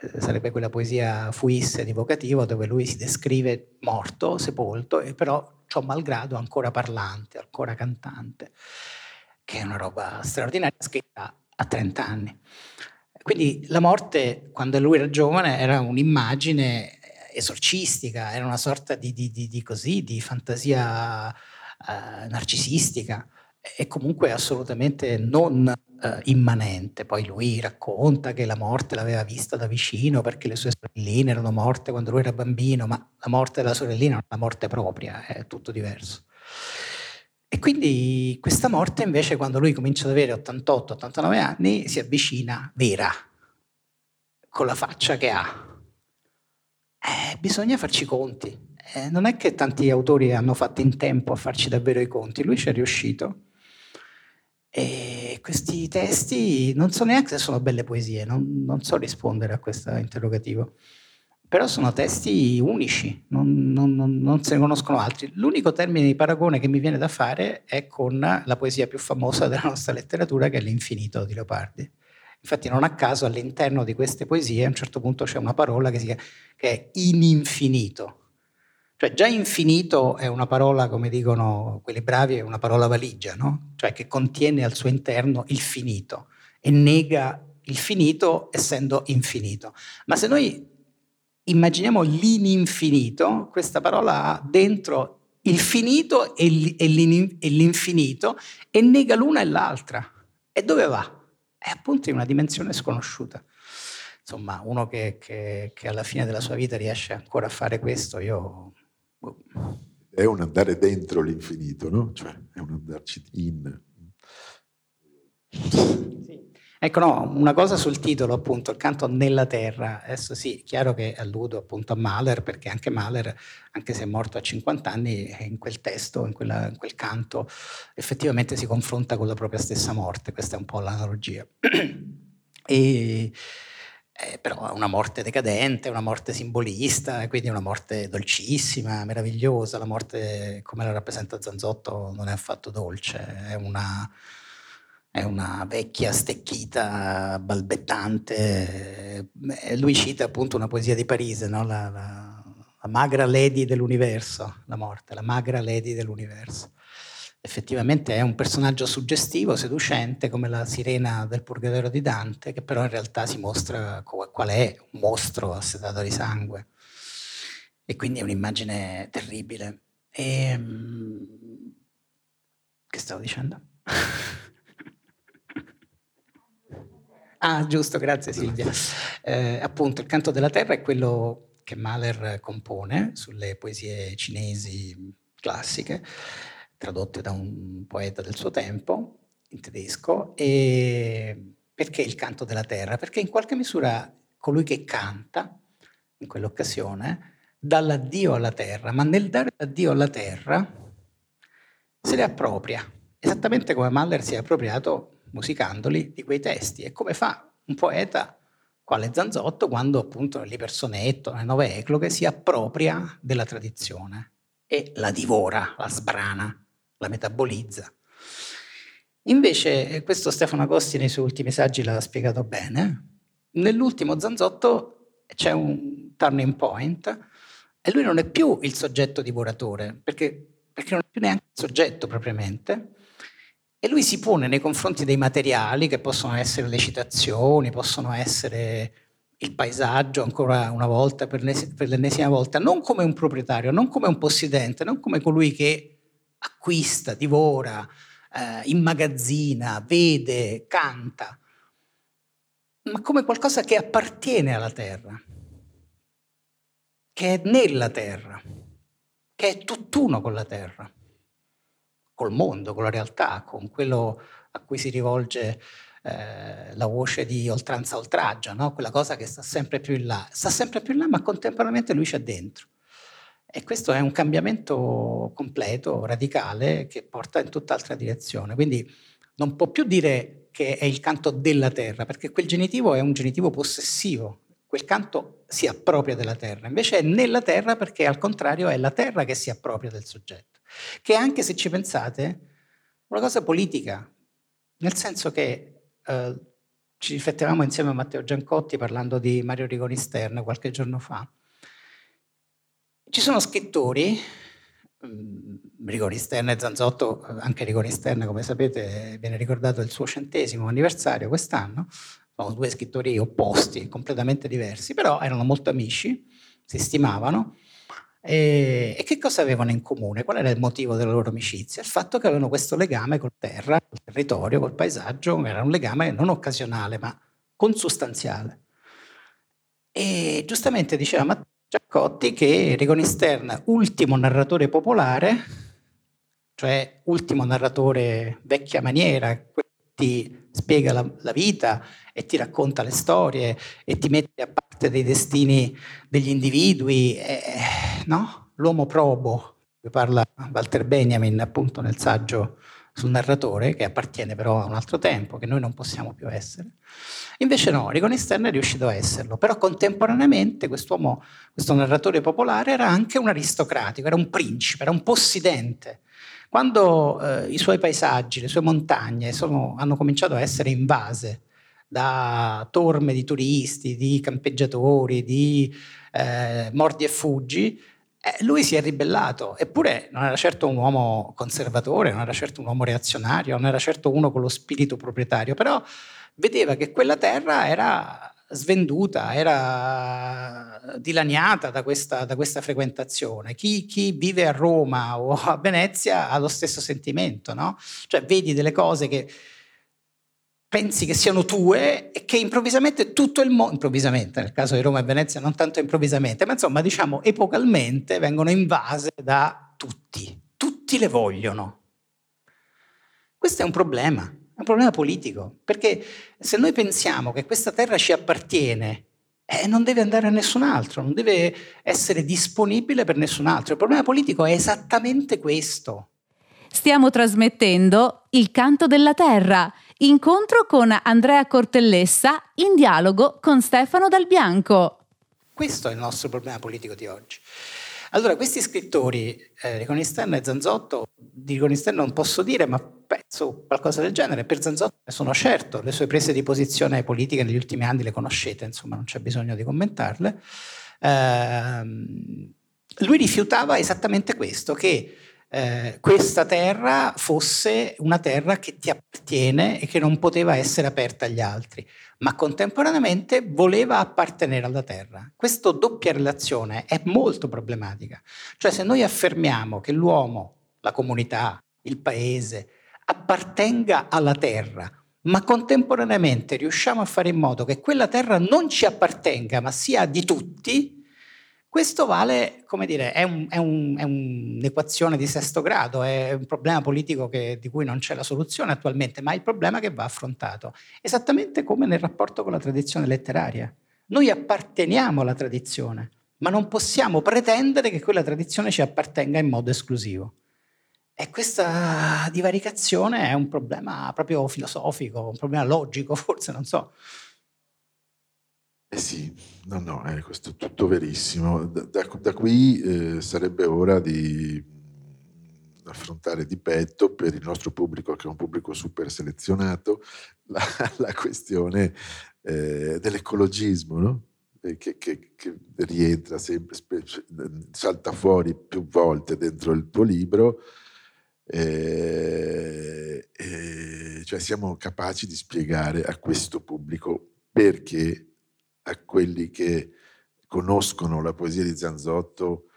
eh, sarebbe quella poesia fuisse di vocativo dove lui si descrive morto, sepolto, e però ciò malgrado ancora parlante, ancora cantante, che è una roba straordinaria scritta a 30 anni. Quindi la morte, quando lui era giovane, era un'immagine esorcistica, era una sorta di, di, di, di così, di fantasia eh, narcisistica e comunque assolutamente non eh, immanente. Poi lui racconta che la morte l'aveva vista da vicino perché le sue sorelline erano morte quando lui era bambino, ma la morte della sorellina non è una morte propria, è tutto diverso. E quindi questa morte invece quando lui comincia ad avere 88-89 anni si avvicina vera, con la faccia che ha. Eh, bisogna farci conti. Eh, non è che tanti autori hanno fatto in tempo a farci davvero i conti, lui ci è riuscito e questi testi non so neanche se sono belle poesie, non, non so rispondere a questo interrogativo. però sono testi unici, non, non, non, se ne conoscono altri. L'unico termine di paragone che mi viene da fare è con la poesia più famosa della nostra letteratura, che è L'infinito di Leopardi. Infatti non a caso all'interno di queste poesie a un certo punto c'è una parola che, si chiama, che è ininfinito. Cioè già infinito è una parola, come dicono quelli bravi, è una parola valigia, no? Cioè che contiene al suo interno il finito e nega il finito essendo infinito. Ma se noi immaginiamo l'ininfinito, questa parola ha dentro il finito e l'infinito e nega l'una e l'altra. E dove va? È appunto in una dimensione sconosciuta. Insomma, uno che, che, che alla fine della sua vita riesce ancora a fare questo, io... È un andare dentro l'infinito, no? Cioè, è un andarci in. Sì. Ecco, no, una cosa sul titolo, appunto, il canto nella terra. Adesso sì, chiaro che alludo appunto a Mahler, perché anche Mahler, anche se è morto a 50 anni, in quel testo, in, quella, in quel canto, effettivamente si confronta con la propria stessa morte. Questa è un po' l'analogia. e, eh, però è una morte decadente, una morte simbolista, quindi una morte dolcissima, meravigliosa. La morte, come la rappresenta Zanzotto, non è affatto dolce, è una è una vecchia stecchita balbettante. Eh, lui cita appunto una poesia di Parisi, no? la, la, la, magra lady dell'universo, la morte, la magra lady dell'universo. Effettivamente è un personaggio suggestivo, seducente, come la sirena del Purgatorio di Dante, che però in realtà si mostra qual è un mostro assetato di sangue. E quindi è un'immagine terribile. E, ehm, che stavo dicendo? Ah, giusto, grazie Silvia. Eh, appunto, il canto della terra è quello che Mahler compone sulle poesie cinesi classiche, tradotte da un poeta del suo tempo, in tedesco. E perché il canto della terra? Perché in qualche misura colui che canta, in quell'occasione, dà l'addio alla terra, ma nel dare l'addio alla terra se le appropria, esattamente come Mahler si è appropriato musicandoli di quei testi. E come fa un poeta quale Zanzotto quando appunto nell'ipersonetto, nelle nove ecloghe, si appropria della tradizione e la divora, la sbrana, la metabolizza. Invece, questo Stefano Agosti nei suoi ultimi saggi l'ha spiegato bene, nell'ultimo Zanzotto c'è un turning point e lui non è più il soggetto divoratore, perché, perché non è più neanche il soggetto propriamente, e lui si pone nei confronti dei materiali, che possono essere le citazioni, possono essere il paesaggio, ancora una volta, per, l'ennesima volta, non come un proprietario, non come un possidente, non come colui che acquista, divora, eh, immagazzina, vede, canta, ma come qualcosa che appartiene alla terra, che è nella terra, che è tutt'uno con la terra col mondo, con la realtà, con quello a cui si rivolge eh, la voce di oltranza oltraggio, no? quella cosa che sta sempre più in là. Sta sempre più in là, ma contemporaneamente lui c'è dentro. E questo è un cambiamento completo, radicale, che porta in tutt'altra direzione. Quindi non può più dire che è il canto della terra, perché quel genitivo è un genitivo possessivo. Quel canto si appropria della terra, invece è nella terra perché al contrario è la terra che si appropria del soggetto che anche se ci pensate, una cosa politica, nel senso che eh, ci riflettevamo insieme a Matteo Giancotti parlando di Mario Rigoni Stern qualche giorno fa. Ci sono scrittori, mm, Rigoni Stern e Zanzotto, anche Rigoni Stern come sapete viene ricordato il suo centesimo anniversario quest'anno, sono due scrittori opposti, completamente diversi, però erano molto amici, si stimavano e, e, che cosa avevano in comune? Qual era il motivo della loro amicizia? Il fatto che avevano questo legame col terra, col territorio, col paesaggio, era un legame non occasionale ma consustanziale. E giustamente diceva Matteo Giaccotti che Rigoni Stern, ultimo narratore popolare, cioè ultimo narratore vecchia maniera, ti spiega la, la vita e ti racconta le storie e ti mette a parte dei destini degli individui. Eh, no? L'uomo probo, di cui parla Walter Benjamin appunto nel saggio sul narratore, che appartiene però a un altro tempo, che noi non possiamo più essere. Invece no, Rigoni Stern è riuscito a esserlo, però contemporaneamente quest'uomo, questo narratore popolare era anche un aristocratico, era un principe, era un possidente. Quando eh, i suoi paesaggi, le sue montagne sono, hanno cominciato a essere invase da torme di turisti, di campeggiatori, di eh, mordi e fuggi, eh, lui si è ribellato, eppure non era certo un uomo conservatore, non era certo un uomo reazionario, non era certo uno con lo spirito proprietario, però vedeva che quella terra era svenduta, era dilaniata da questa, da questa frequentazione. Chi, chi, vive a Roma o a Venezia ha lo stesso sentimento, no? Cioè vedi delle cose che pensi che siano tue e che improvvisamente tutto il mondo, improvvisamente nel caso di Roma e Venezia non tanto improvvisamente, ma insomma diciamo epocalmente vengono invase da tutti, tutti le vogliono. Questo è un problema, è un problema politico, perché se noi pensiamo che questa terra ci appartiene, eh, non deve andare a nessun altro, non deve essere disponibile per nessun altro. Il problema politico è esattamente questo. Stiamo trasmettendo Il canto della terra Incontro con Andrea Cortellessa in dialogo con Stefano Dal Bianco. Questo è il nostro problema politico di oggi. Allora, questi scrittori, eh, Riconisterno e Zanzotto, di Riconisterno non posso dire, ma penso qualcosa del genere. Per Zanzotto ne sono certo, le sue prese di posizione politiche negli ultimi anni le conoscete, insomma non c'è bisogno di commentarle. Eh, lui rifiutava esattamente questo, che eh, questa terra fosse una terra che ti appartiene e che non poteva essere aperta agli altri, ma contemporaneamente voleva appartenere alla terra. Questa doppia relazione è molto problematica. Cioè se noi affermiamo che l'uomo, la comunità, il paese appartenga alla terra, ma contemporaneamente riusciamo a fare in modo che quella terra non ci appartenga, ma sia di tutti, questo vale, come dire, è, un, è, un, è, un'equazione di sesto grado, è un problema politico che, di cui non c'è la soluzione attualmente, ma è il problema che va affrontato, esattamente come nel rapporto con la tradizione letteraria. Noi apparteniamo alla tradizione, ma non possiamo pretendere che quella tradizione ci appartenga in modo esclusivo. E questa divaricazione è un problema proprio filosofico, un problema logico, forse, non so. Eh sì, no, no, eh, questo è tutto verissimo. Da, da, da qui eh, sarebbe ora di affrontare di petto per il nostro pubblico, che è un pubblico super selezionato, la, la questione eh, dell'ecologismo, no? che, che, che, rientra sempre, salta fuori più volte dentro il tuo libro. Eh, cioè siamo capaci di spiegare a questo pubblico perché a quelli che conoscono la poesia di Zanzotto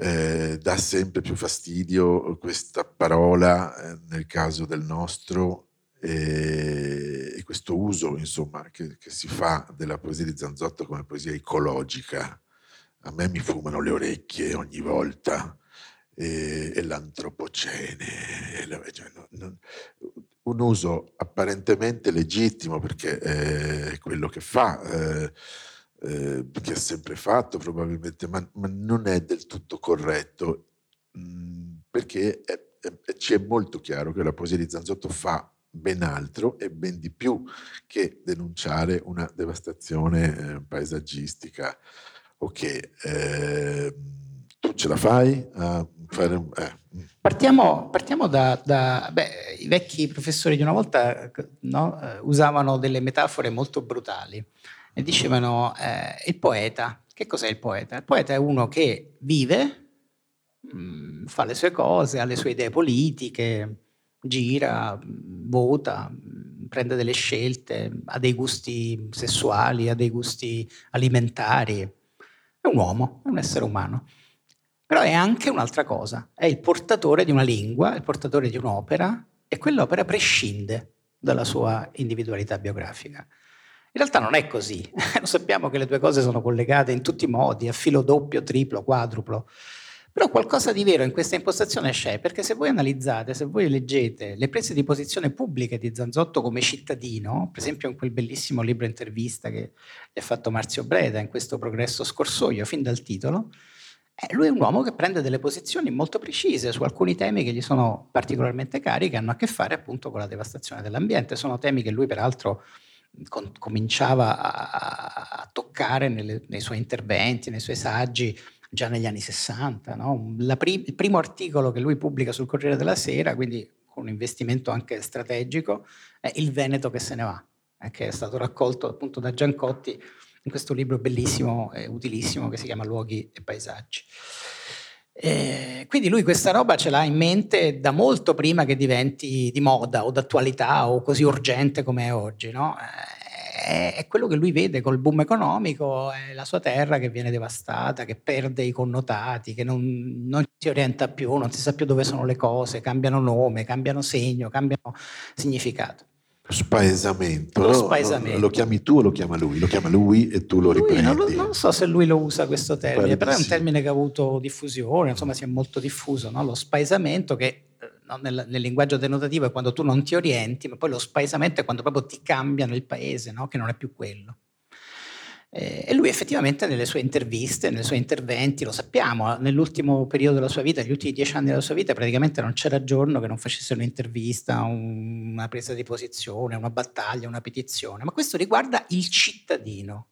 eh, dà sempre più fastidio questa parola eh, nel caso del nostro eh, e questo uso insomma che, che, si fa della poesia di Zanzotto come poesia ecologica. A me mi fumano le orecchie ogni volta e, l'antropocene e cioè, non, un uso apparentemente legittimo perché è quello che fa, eh, eh, che ha sempre fatto probabilmente, ma, ma, non è del tutto corretto mh, mm, perché è, è, ci è molto chiaro che la poesia di Zanzotto fa ben altro e ben di più che denunciare una devastazione eh, paesaggistica. Ok, eh, tu ce la fai a fare... Eh, Partiamo, partiamo da, da beh, i vecchi professori di una volta no, eh, usavano delle metafore molto brutali e dicevano eh, il poeta. Che cos'è il poeta? Il poeta è uno che vive, mh, mm, fa le sue cose, ha le sue idee politiche, gira, mm, vota, mm, prende delle scelte, ha dei gusti sessuali, ha dei gusti alimentari. È un uomo, è un essere umano. Però è anche un'altra cosa, è il portatore di una lingua, il portatore di un'opera e quell'opera prescinde dalla sua individualità biografica. In realtà non è così, lo sappiamo che le due cose sono collegate in tutti i modi, a filo doppio, triplo, quadruplo, però qualcosa di vero in questa impostazione c'è, perché se voi analizzate, se voi leggete le prese di posizione pubbliche di Zanzotto come cittadino, per esempio in quel bellissimo libro intervista che gli ha fatto Marzio Breda, in questo progresso scorsoio, fin dal titolo, Eh, lui è un uomo che prende delle posizioni molto precise su alcuni temi che gli sono particolarmente cari, che hanno a che fare appunto con la devastazione dell'ambiente. Sono temi che lui peraltro con, cominciava a, a toccare nelle, nei suoi interventi, nei suoi saggi già negli anni 60. No? Pri- il primo articolo che lui pubblica sul Corriere della Sera, quindi con un investimento anche strategico, è Il Veneto che se ne va, eh, che è stato raccolto appunto da Giancotti in questo libro bellissimo e utilissimo che si chiama Luoghi e paesaggi. E quindi lui questa roba ce l'ha in mente da molto prima che diventi di moda o d'attualità o così urgente come è oggi. No? È quello che lui vede col boom economico, è la sua terra che viene devastata, che perde i connotati, che non, non si orienta più, non si sa più dove sono le cose, cambiano nome, cambiano segno, cambiano significato. Spaesamento. Lo spaesamento. Lo, lo, chiami tu o lo chiama lui? Lo chiama lui e tu lo lui, riprendi. Non, non, so se lui lo usa questo termine, però è un termine che ha avuto diffusione, insomma si è molto diffuso, no? lo spaesamento che eh, no, nel, nel, linguaggio denotativo è quando tu non ti orienti, ma poi lo spaesamento è quando proprio ti cambiano il paese, no? che non è più quello. Eh, e lui effettivamente nelle sue interviste, nei suoi interventi, lo sappiamo, nell'ultimo periodo della sua vita, negli ultimi dieci anni della sua vita, praticamente non c'era giorno che non facesse un'intervista, una presa di posizione, una battaglia, una petizione, ma questo riguarda il cittadino,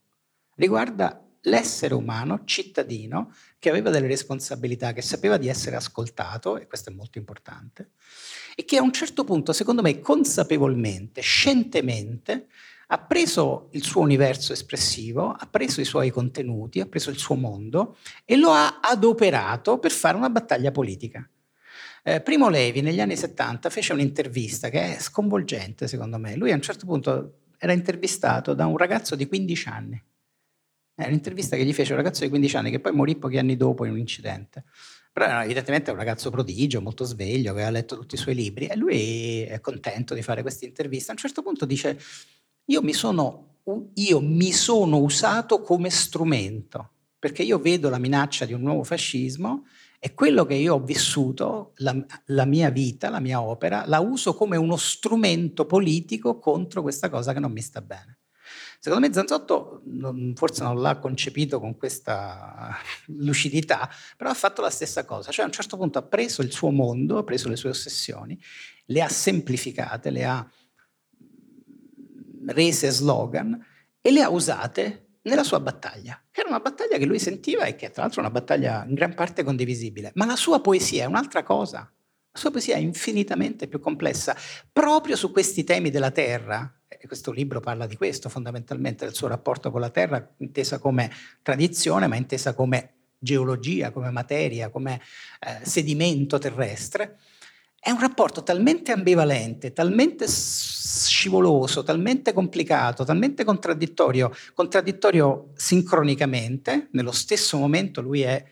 riguarda l'essere umano cittadino che aveva delle responsabilità, che sapeva di essere ascoltato, e questo è molto importante, e che a un certo punto, secondo me, consapevolmente, scientemente, ha preso il suo universo espressivo, ha preso i suoi contenuti, ha preso il suo mondo e lo ha adoperato per fare una battaglia politica. Eh, Primo Levi negli anni 70 fece un'intervista che è sconvolgente secondo me. Lui a un certo punto era intervistato da un ragazzo di 15 anni. È un'intervista che gli fece un ragazzo di 15 anni che poi morì pochi anni dopo in un incidente. Però era evidentemente un ragazzo prodigio, molto sveglio, che aveva letto tutti i suoi libri e lui è contento di fare questa intervista. A un certo punto dice io mi sono, io mi sono usato come strumento, perché io vedo la minaccia di un nuovo fascismo e quello che io ho vissuto, la, la, mia vita, la mia opera, la uso come uno strumento politico contro questa cosa che non mi sta bene. Secondo me Zanzotto non, forse non l'ha concepito con questa lucidità, però ha fatto la stessa cosa, cioè a un certo punto ha preso il suo mondo, ha preso le sue ossessioni, le ha semplificate, le ha rese slogan e le ha usate nella sua battaglia, che era una battaglia che lui sentiva e che tra l'altro è una battaglia in gran parte condivisibile. Ma la sua poesia è un'altra cosa. La sua poesia è infinitamente più complessa. Proprio su questi temi della terra, e questo libro parla di questo fondamentalmente, del suo rapporto con la terra, intesa come tradizione, ma intesa come geologia, come materia, come eh, sedimento terrestre, è un rapporto talmente ambivalente, talmente scivoloso, talmente complicato, talmente contraddittorio, contraddittorio sincronicamente, nello stesso momento lui è,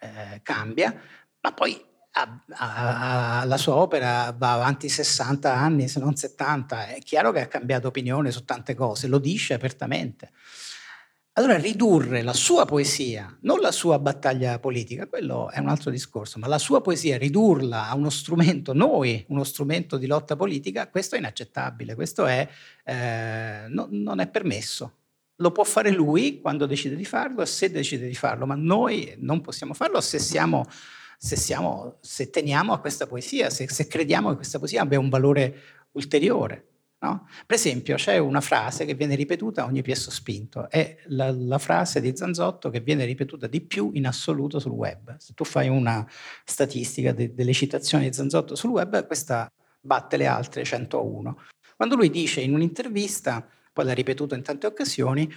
eh, cambia, ma poi a, a, a, la sua opera va avanti 60 anni, se non 70, è chiaro che ha cambiato opinione su tante cose, lo dice apertamente. Allora ridurre la sua poesia, non la sua battaglia politica, quello è un altro discorso, ma la sua poesia, ridurla a uno strumento, noi, uno strumento di lotta politica, questo è inaccettabile, questo è, eh, no, non è permesso. Lo può fare lui quando decide di farlo se decide di farlo, ma noi non possiamo farlo se, siamo, se, siamo, se teniamo a questa poesia, se, se crediamo che questa poesia abbia un valore ulteriore. No? Per esempio c'è una frase che viene ripetuta a ogni piesso spinto, è la, la, frase di Zanzotto che viene ripetuta di più in assoluto sul web. Se tu fai una statistica de, delle citazioni di Zanzotto sul web, questa batte le altre 101. Quando lui dice in un'intervista, poi l'ha ripetuto in tante occasioni,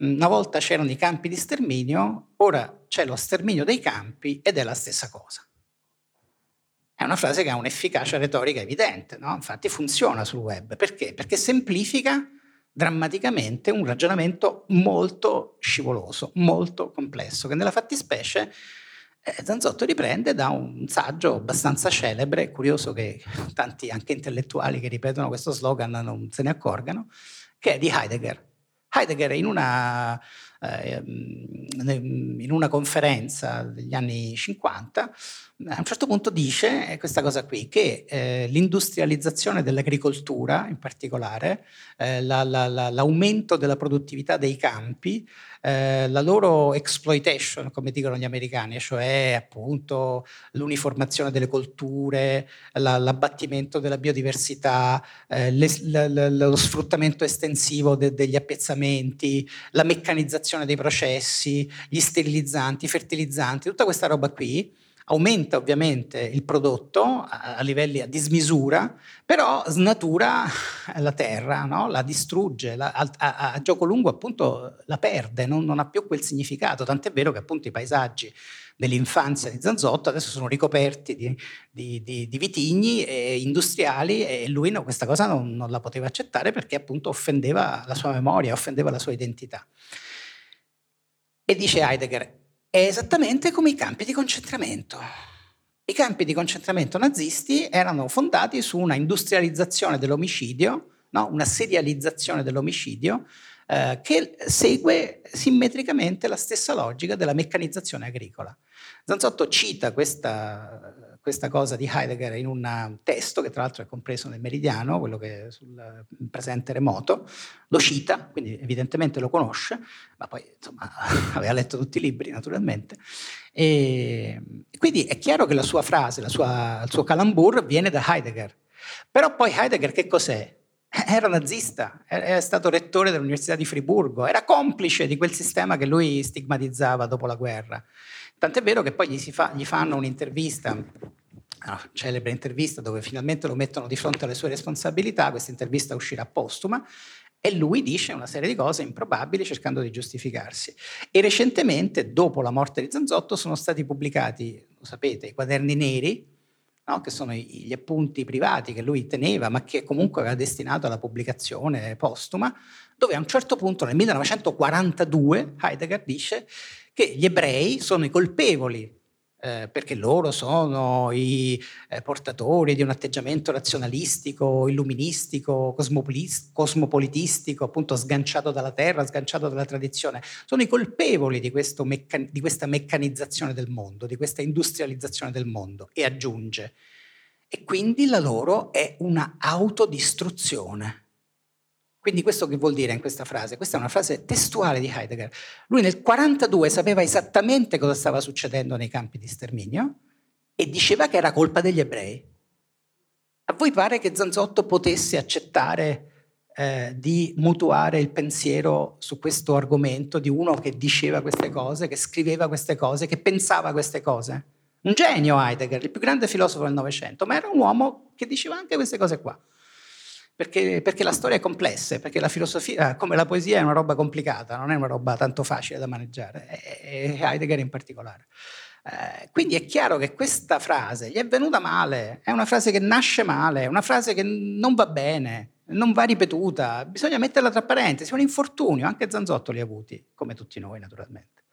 una volta c'erano i campi di sterminio, ora c'è lo sterminio dei campi ed è la stessa cosa. È una frase che ha un'efficacia retorica evidente, no? infatti funziona sul web. Perché? Perché semplifica drammaticamente un ragionamento molto scivoloso, molto complesso, che nella fattispecie eh, Zanzotto riprende da un saggio abbastanza celebre, curioso che tanti anche intellettuali che ripetono questo slogan non se ne accorgano, che è di Heidegger. Heidegger in una, eh, in una conferenza degli anni 50 a un certo punto dice questa cosa qui, che eh, l'industrializzazione dell'agricoltura in particolare, eh, la, la, la, l'aumento della produttività dei campi, eh, la loro exploitation, come dicono gli americani, cioè appunto l'uniformazione delle colture, l'abbattimento della biodiversità, eh, le, lo sfruttamento estensivo de, degli appezzamenti, la meccanizzazione dei processi, gli sterilizzanti, i fertilizzanti, tutta questa roba qui aumenta ovviamente il prodotto a, livelli a dismisura, però snatura la terra, no? la distrugge, la, a, a, gioco lungo appunto la perde, non, non ha più quel significato, tant'è vero che appunto i paesaggi dell'infanzia di Zanzotto adesso sono ricoperti di, di, di, di vitigni industriali e lui no, questa cosa non, non, la poteva accettare perché appunto offendeva la sua memoria, offendeva la sua identità. E dice Heidegger, è esattamente come i campi di concentramento. I campi di concentramento nazisti erano fondati su una industrializzazione dell'omicidio, no? una serializzazione dell'omicidio, eh, che segue simmetricamente la stessa logica della meccanizzazione agricola. Zanzotto cita questa questa cosa di Heidegger in un testo che tra l'altro è compreso nel Meridiano, quello che è sul presente remoto, lo cita, quindi evidentemente lo conosce, ma poi insomma aveva letto tutti i libri naturalmente. E quindi è chiaro che la sua frase, la sua, il suo calambur viene da Heidegger. Però poi Heidegger che cos'è? Era nazista, è stato rettore dell'Università di Friburgo, era complice di quel sistema che lui stigmatizzava dopo la guerra. Tant'è vero che poi gli, fa, gli fanno un'intervista una celebre intervista dove finalmente lo mettono di fronte alle sue responsabilità, questa intervista uscirà postuma e lui dice una serie di cose improbabili cercando di giustificarsi. E recentemente, dopo la morte di Zanzotto, sono stati pubblicati, lo sapete, i quaderni neri, no? che sono gli appunti privati che lui teneva, ma che comunque aveva destinato alla pubblicazione postuma, dove a un certo punto, nel 1942, Heidegger dice che gli ebrei sono i colpevoli eh, perché loro sono i eh, portatori di un atteggiamento razionalistico, illuministico, cosmopolitistico, appunto sganciato dalla terra, sganciato dalla tradizione. Sono i colpevoli di, mecca- di questa meccanizzazione del mondo, di questa industrializzazione del mondo. E aggiunge, e quindi la loro è una autodistruzione. Quindi questo che vuol dire in questa frase? Questa è una frase testuale di Heidegger. Lui nel 1942 sapeva esattamente cosa stava succedendo nei campi di sterminio e diceva che era colpa degli ebrei. A voi pare che Zanzotto potesse accettare eh, di mutuare il pensiero su questo argomento di uno che diceva queste cose, che scriveva queste cose, che pensava queste cose? Un genio Heidegger, il più grande filosofo del Novecento, ma era un uomo che diceva anche queste cose qua perché, perché, la storia è complessa, perché la filosofia, come la poesia, è una roba complicata, non è una roba tanto facile da maneggiare, e Heidegger in particolare. Eh, quindi è chiaro che questa frase gli è venuta male, è una frase che nasce male, è una frase che non va bene, non va ripetuta, bisogna metterla tra parentesi, è un infortunio, anche Zanzotto li ha avuti, come tutti noi naturalmente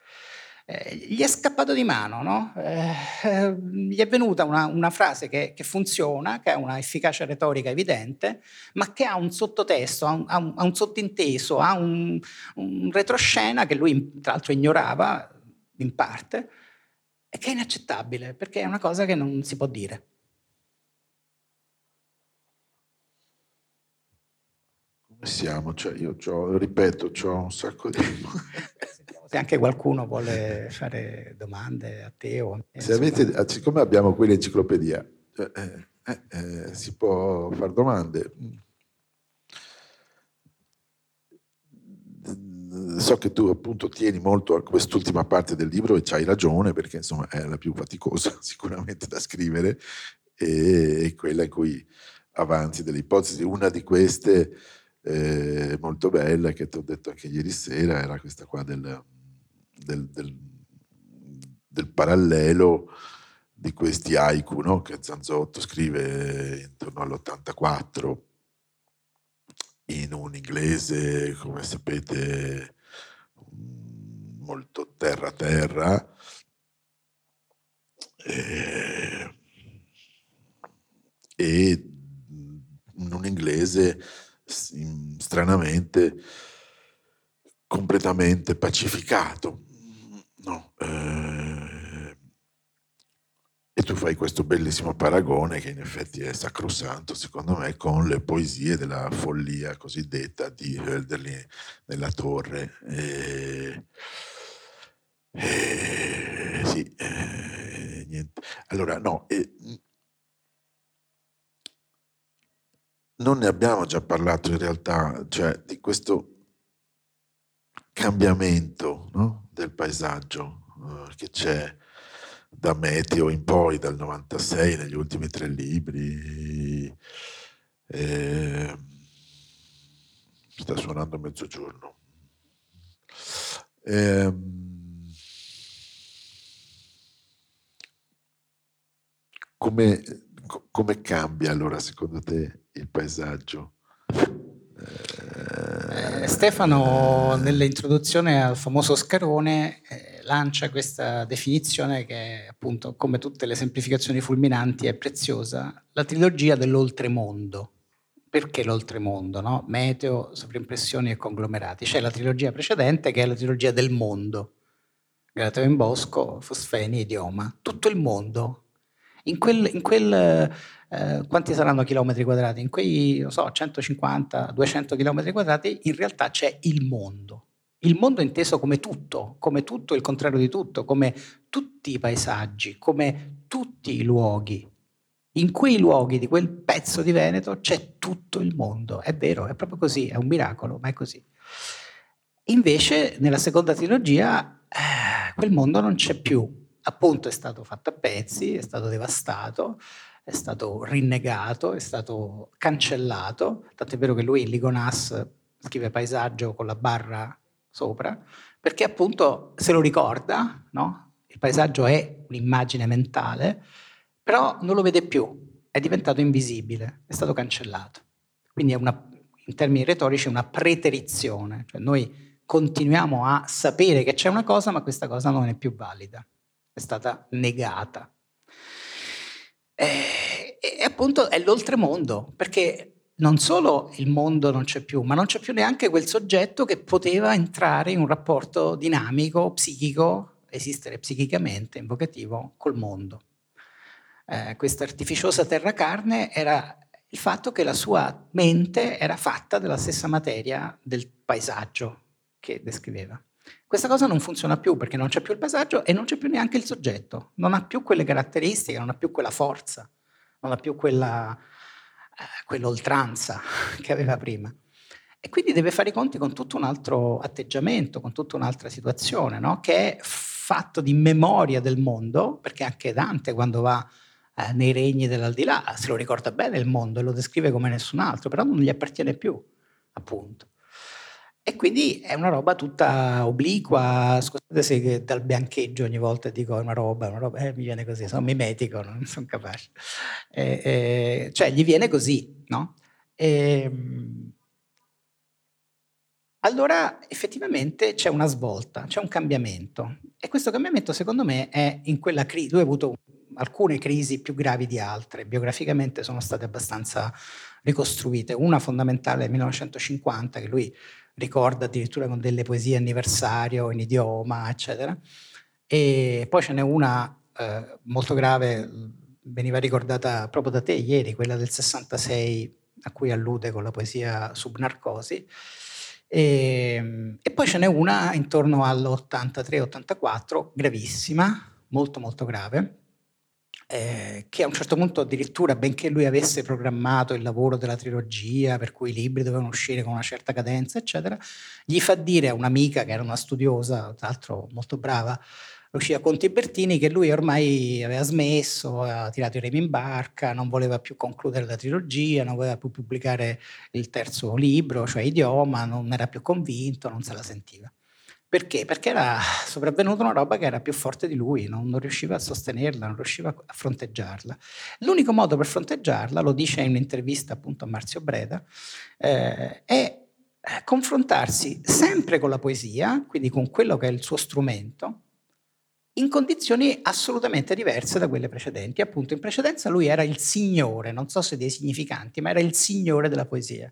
eh, gli è scappato di mano, no? eh, eh, gli è venuta una, una frase che, che, funziona, che ha una efficacia retorica evidente, ma che ha un sottotesto, ha un, ha un, ha un sottinteso, ha un, un, retroscena che lui tra l'altro ignorava in parte e che è inaccettabile perché è una cosa che non si può dire. Come siamo? Cioè io ripeto, ho un sacco di... Se anche qualcuno vuole fare domande a te o a me. Se avete, ah, siccome abbiamo qui l'enciclopedia, cioè, eh, eh, eh, si può fare domande. So che tu appunto tieni molto a quest'ultima parte del libro e c'hai ragione perché insomma è la più faticosa sicuramente da scrivere e è quella in cui avanzi delle ipotesi. Una di queste eh, molto bella che ti ho detto anche ieri sera era questa qua del, del, del, del parallelo di questi haiku no? che Zanzotto scrive intorno all'84 in un inglese, come sapete, molto terra-terra. E, e in un inglese stranamente completamente pacificato. No, eh, E tu fai questo bellissimo paragone che in effetti è sacrosanto, secondo me, con le poesie della follia cosiddetta di Hölderlin nella torre. E, e, sì, e, niente. Allora, no, non ne abbiamo già parlato in realtà, cioè di questo cambiamento no? Del paesaggio uh, che c'è da Meteo in poi, dal 96, negli ultimi tre libri. Eh, sta suonando mezzogiorno. Eh, come, come cambia allora secondo te il paesaggio? Stefano nell'introduzione al famoso Scarone eh, lancia questa definizione che appunto come tutte le semplificazioni fulminanti è preziosa, la trilogia dell'oltremondo. Perché l'oltremondo? No? Meteo, sovrimpressioni e conglomerati. C'è la trilogia precedente che è la trilogia del mondo. Galateo in Bosco, Fosfeni, Idioma. Tutto il mondo. In quel, in quel eh, quanti saranno chilometri quadrati? In quei, so, 150, 200 chilometri quadrati in realtà c'è il mondo il mondo inteso come tutto, come tutto il contrario di tutto, come tutti i paesaggi, come tutti i luoghi. In quei luoghi di quel pezzo di Veneto c'è tutto il mondo. È vero, è proprio così, è un miracolo, ma è così. Invece nella seconda trilogia eh, quel mondo non c'è più. Appunto è stato fatto a pezzi, è stato devastato, è stato rinnegato, è stato cancellato. Tant'è vero che lui in Ligonas scrive paesaggio con la barra sopra, perché appunto se lo ricorda, no? il paesaggio è un'immagine mentale, però non lo vede più, è diventato invisibile, è stato cancellato. Quindi è una, in termini retorici una preterizione, cioè noi continuiamo a sapere che c'è una cosa, ma questa cosa non è più valida, è stata negata. E, e appunto è l'oltremondo, perché non solo il mondo non c'è più, ma non c'è più neanche quel soggetto che poteva entrare in un rapporto dinamico, psichico, esistere psichicamente, invocativo, col mondo. Eh, questa artificiosa terra carne era il fatto che la sua mente era fatta della stessa materia del paesaggio che descriveva. Questa cosa non funziona più perché non c'è più il paesaggio e non c'è più neanche il soggetto, non ha più quelle caratteristiche, non ha più quella forza, non ha più quella quell'oltranza che aveva prima. E quindi deve fare i conti con tutto un altro atteggiamento, con tutta un'altra situazione, no? che è fatto di memoria del mondo, perché anche Dante quando va eh, nei regni dell'aldilà se lo ricorda bene il mondo e lo descrive come nessun altro, però non gli appartiene più, appunto. E quindi è una roba tutta obliqua, scusate se dal biancheggio ogni volta dico una roba, una roba, eh, mi viene così, sono mimetico, non sono capace. Eh, eh, cioè gli viene così, no? E, ehm, allora effettivamente c'è una svolta, c'è un cambiamento e questo cambiamento secondo me è in quella crisi, lui ha avuto alcune crisi più gravi di altre, biograficamente sono state abbastanza ricostruite, una fondamentale nel 1950 che lui ricorda addirittura con delle poesie anniversario in idioma, eccetera. E poi ce n'è una eh, molto grave, veniva ricordata proprio da te ieri, quella del 66 a cui allude con la poesia Subnarcosi. E, e poi ce n'è una intorno all'83-84, gravissima, molto molto grave, eh, che a un certo punto addirittura, benché lui avesse programmato il lavoro della trilogia, per cui i libri dovevano uscire con una certa cadenza, eccetera, gli fa dire a un'amica che era una studiosa, tra l'altro molto brava, Lucia Conti Bertini, che lui ormai aveva smesso, aveva tirato i remi in barca, non voleva più concludere la trilogia, non voleva più pubblicare il terzo libro, cioè Idioma, non era più convinto, non se la sentiva. Perché? Perché era sopravvenuta una roba che era più forte di lui, non, non, riusciva a sostenerla, non riusciva a fronteggiarla. L'unico modo per fronteggiarla, lo dice in un'intervista appunto a Marzio Breda, eh, è eh, confrontarsi sempre con la poesia, quindi con quello che è il suo strumento, in condizioni assolutamente diverse da quelle precedenti. Appunto, in precedenza lui era il signore, non so se dei significanti, ma era il signore della poesia.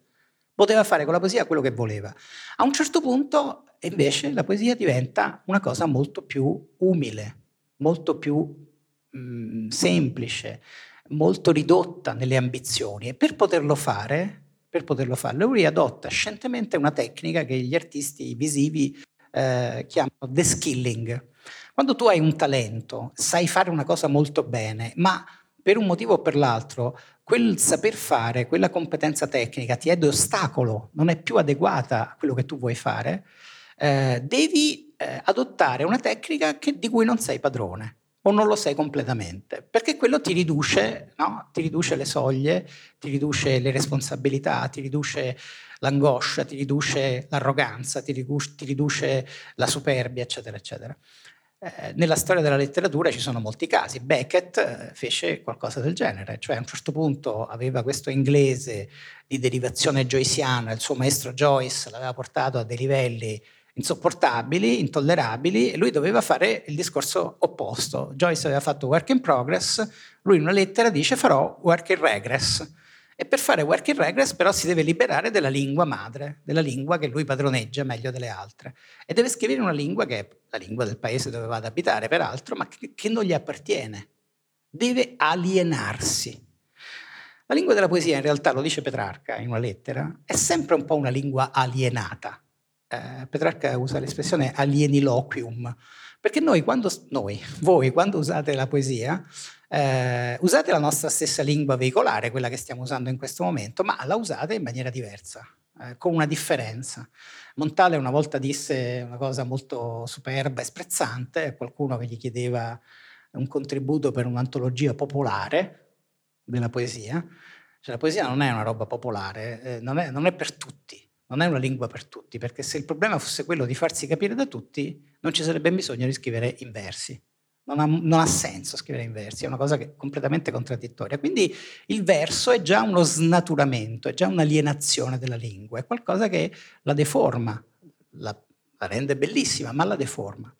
Poteva fare con la poesia quello che voleva. A un certo punto invece la poesia diventa una cosa molto più umile, molto più mh, mm, semplice, molto ridotta nelle ambizioni e per poterlo fare, per poterlo fare, lui adotta scientemente una tecnica che gli artisti visivi eh, chiamano the skilling. Quando tu hai un talento, sai fare una cosa molto bene, ma per un motivo o per l'altro quel saper fare, quella competenza tecnica ti è d'ostacolo, non è più adeguata a quello che tu vuoi fare, eh, devi eh, adottare una tecnica che, di cui non sei padrone o non lo sei completamente, perché quello ti riduce, no? ti riduce le soglie, ti riduce le responsabilità, ti riduce l'angoscia, ti riduce l'arroganza, ti riduce, ti riduce la superbia, eccetera, eccetera. Eh, nella storia della letteratura ci sono molti casi. Beckett eh, fece qualcosa del genere, cioè a un certo punto aveva questo inglese di derivazione joyciana, il suo maestro Joyce l'aveva portato a dei livelli insopportabili, intollerabili, e lui doveva fare il discorso opposto. Joyce aveva fatto work in progress, lui in una lettera dice farò work in regress. E per fare work in regress però si deve liberare della lingua madre, della lingua che lui padroneggia meglio delle altre. E deve scrivere una lingua che è la lingua del paese dove va ad abitare, peraltro, ma che, che non gli appartiene. Deve alienarsi. La lingua della poesia, in realtà, lo dice Petrarca in una lettera, è sempre un po' una lingua alienata eh, Petrarca usa l'espressione alieniloquium, perché noi, quando, noi, voi, quando usate la poesia, eh, usate la nostra stessa lingua veicolare, quella che stiamo usando in questo momento, ma la usate in maniera diversa, eh, con una differenza. Montale una volta disse una cosa molto superba e sprezzante qualcuno che gli chiedeva un contributo per un'antologia popolare della poesia. Cioè, la poesia non è una roba popolare, eh, non, è, non è per tutti non è una lingua per tutti, perché se il problema fosse quello di farsi capire da tutti, non ci sarebbe bisogno di scrivere in versi. Non ha, non ha, senso scrivere in versi, è una cosa che completamente contraddittoria. Quindi il verso è già uno snaturamento, è già un'alienazione della lingua, è qualcosa che la deforma, la, la rende bellissima, ma la deforma.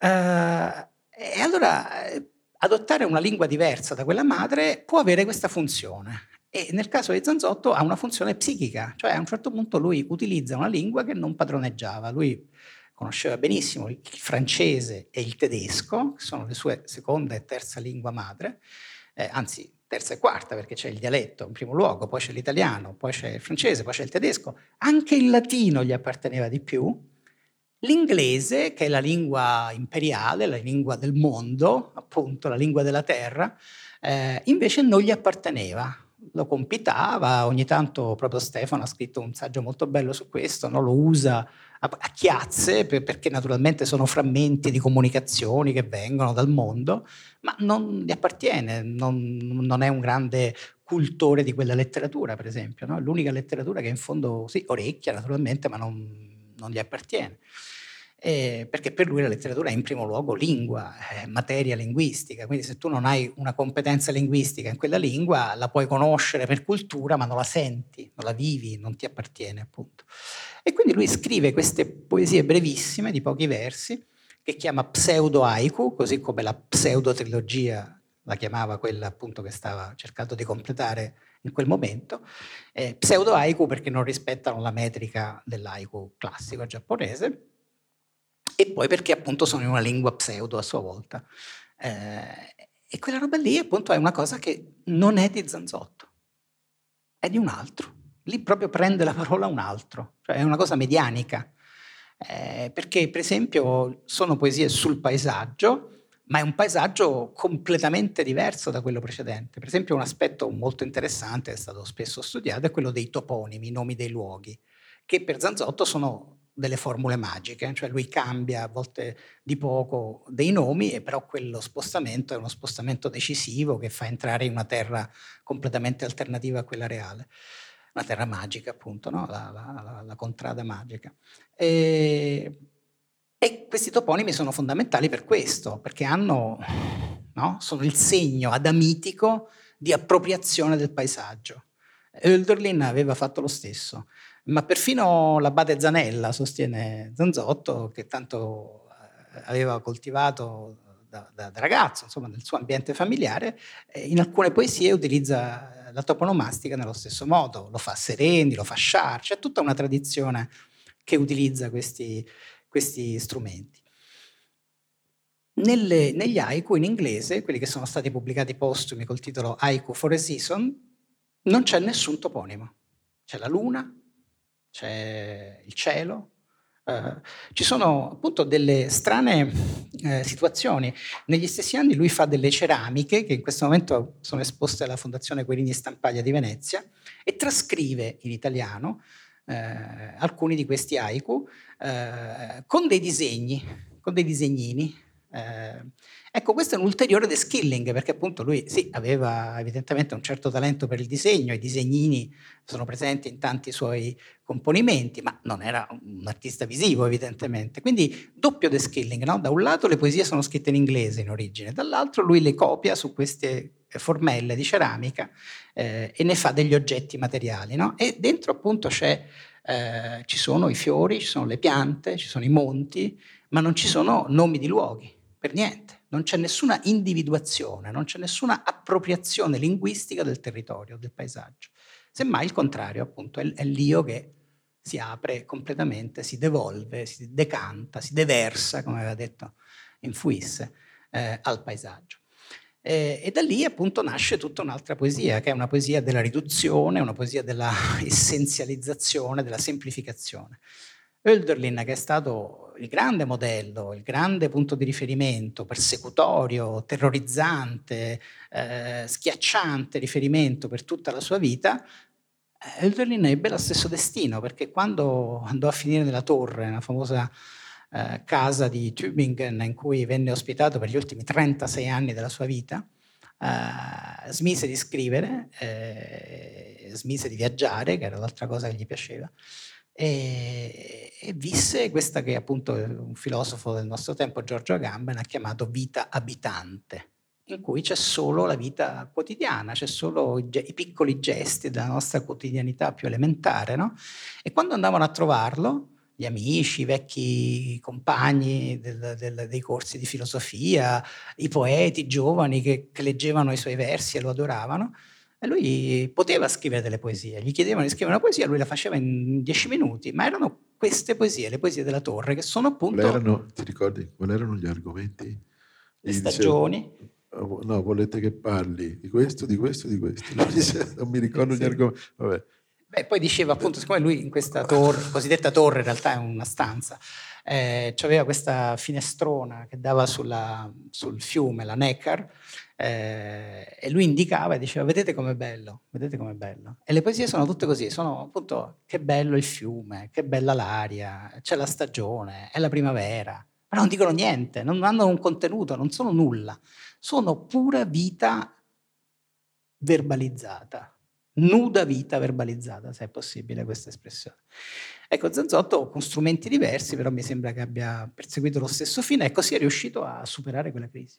Uh, e allora eh, adottare una lingua diversa da quella madre può avere questa funzione. E nel caso di Zanzotto ha una funzione psichica, cioè a un certo punto lui utilizza una lingua che non padroneggiava. Lui conosceva benissimo il francese e il tedesco, che sono le sue seconda e terza lingua madre, eh, anzi terza e quarta perché c'è il dialetto in primo luogo, poi c'è l'italiano, poi c'è il francese, poi c'è il tedesco, anche il latino gli apparteneva di più, l'inglese che è la lingua imperiale, la lingua del mondo, appunto la lingua della terra, eh, invece non gli apparteneva, lo compitava, ogni tanto proprio Stefano ha scritto un saggio molto bello su questo, no? lo usa a, chiazze per, perché naturalmente sono frammenti di comunicazioni che vengono dal mondo, ma non gli appartiene, non, non è un grande cultore di quella letteratura, per esempio, no? l'unica letteratura che in fondo, sì, orecchia naturalmente, ma non, non gli appartiene eh, perché per lui la letteratura è in primo luogo lingua, è materia linguistica, quindi se tu non hai una competenza linguistica in quella lingua la puoi conoscere per cultura ma non la senti, non la vivi, non ti appartiene appunto. E quindi lui scrive queste poesie brevissime di pochi versi che chiama pseudo haiku, così come la pseudo trilogia la chiamava quella appunto che stava cercando di completare in quel momento, eh, pseudo haiku perché non rispettano la metrica dell'haiku classico giapponese, e poi perché appunto sono in una lingua pseudo a sua volta. Eh, e quella roba lì appunto è una cosa che non è di Zanzotto, è di un altro. Lì proprio prende la parola un altro, cioè è una cosa medianica. Eh, perché per esempio sono poesie sul paesaggio, ma è un paesaggio completamente diverso da quello precedente. Per esempio un aspetto molto interessante, è stato spesso studiato, è quello dei toponimi, i nomi dei luoghi, che per Zanzotto sono delle formule magiche, cioè lui cambia a volte di poco dei nomi, e però quello spostamento è uno spostamento decisivo che fa entrare in una terra completamente alternativa a quella reale. Una terra magica, appunto, no? la, la, la, contrada magica. E, e, questi toponimi sono fondamentali per questo, perché hanno, no? sono il segno adamitico di appropriazione del paesaggio. Hölderlin aveva fatto lo stesso ma perfino l'abate Zanella sostiene Zanzotto, che tanto eh, aveva coltivato da, da, da ragazzo, insomma, nel suo ambiente familiare, in alcune poesie utilizza la toponomastica nello stesso modo, lo fa Sereni, lo fa Char, c'è tutta una tradizione che utilizza questi, questi strumenti. nelle, negli haiku in inglese, quelli che sono stati pubblicati postumi col titolo Haiku for a Season, non c'è nessun toponimo. C'è la luna, c'è il cielo, eh, ci sono appunto delle strane eh, situazioni. Negli stessi anni lui fa delle ceramiche che in questo momento sono esposte alla Fondazione Querini Stampaglia di Venezia e trascrive in italiano eh, alcuni di questi haiku eh, con dei disegni, con dei disegnini eh, ecco, questo è un ulteriore deskilling perché appunto lui sì, aveva evidentemente un certo talento per il disegno, i disegnini sono presenti in tanti suoi componimenti, ma non era un artista visivo evidentemente. Quindi doppio deskilling, no? da un lato le poesie sono scritte in inglese in origine, dall'altro lui le copia su queste formelle di ceramica eh, e ne fa degli oggetti materiali. No? E dentro appunto eh, ci sono i fiori, ci sono le piante, ci sono i monti, ma non ci sono nomi di luoghi per niente, non c'è nessuna individuazione, non c'è nessuna appropriazione linguistica del territorio, del paesaggio. Semmai il contrario, appunto, è, è l'io che si apre completamente, si devolve, si decanta, si deversa, come aveva detto in Fuisse, eh, al paesaggio. Eh, e da lì appunto nasce tutta un'altra poesia, che è una poesia della riduzione, una poesia della essenzializzazione, della semplificazione. Hölderlin, che è stato il grande modello, il grande punto di riferimento, persecutorio, terrorizzante, eh, schiacciante riferimento per tutta la sua vita, Hölderlin ebbe lo stesso destino, perché quando andò a finire nella torre, nella famosa eh, casa di Tübingen, in cui venne ospitato per gli ultimi 36 anni della sua vita, eh, smise di scrivere, eh, smise di viaggiare, che era l'altra cosa che gli piaceva, e, e, visse questa che appunto un filosofo del nostro tempo, Giorgio Agamben, ha chiamato vita abitante, in cui c'è solo la vita quotidiana, c'è solo i, i piccoli gesti della nostra quotidianità più elementare. No? E quando andavano a trovarlo, gli amici, i vecchi compagni del, del, dei corsi di filosofia, i poeti giovani che, che leggevano i suoi versi e lo adoravano, e lui poteva scrivere delle poesie, gli chiedevano di scrivere una poesia, lui la faceva in dieci minuti, ma erano queste poesie, le poesie della torre, che sono appunto... Erano, ti ricordi quali erano gli argomenti? Le stagioni. Dicevo, no, volete che parli di questo, di questo, di questo. non mi ricordo sì. gli argomenti. Vabbè. Beh, poi diceva appunto, siccome lui in questa torre, cosiddetta torre, in realtà è una stanza, eh, aveva questa finestrona che dava sulla, sul fiume, la Neckar, eh, e lui indicava e diceva vedete com'è bello, vedete com'è bello. E le poesie sono tutte così, sono appunto che bello il fiume, che bella l'aria, c'è la stagione, è la primavera, ma non dicono niente, non hanno un contenuto, non sono nulla, sono pura vita verbalizzata, nuda vita verbalizzata, se è possibile questa espressione. Ecco, Zanzotto con strumenti diversi, però mi sembra che abbia perseguito lo stesso fine e così è riuscito a superare quella crisi.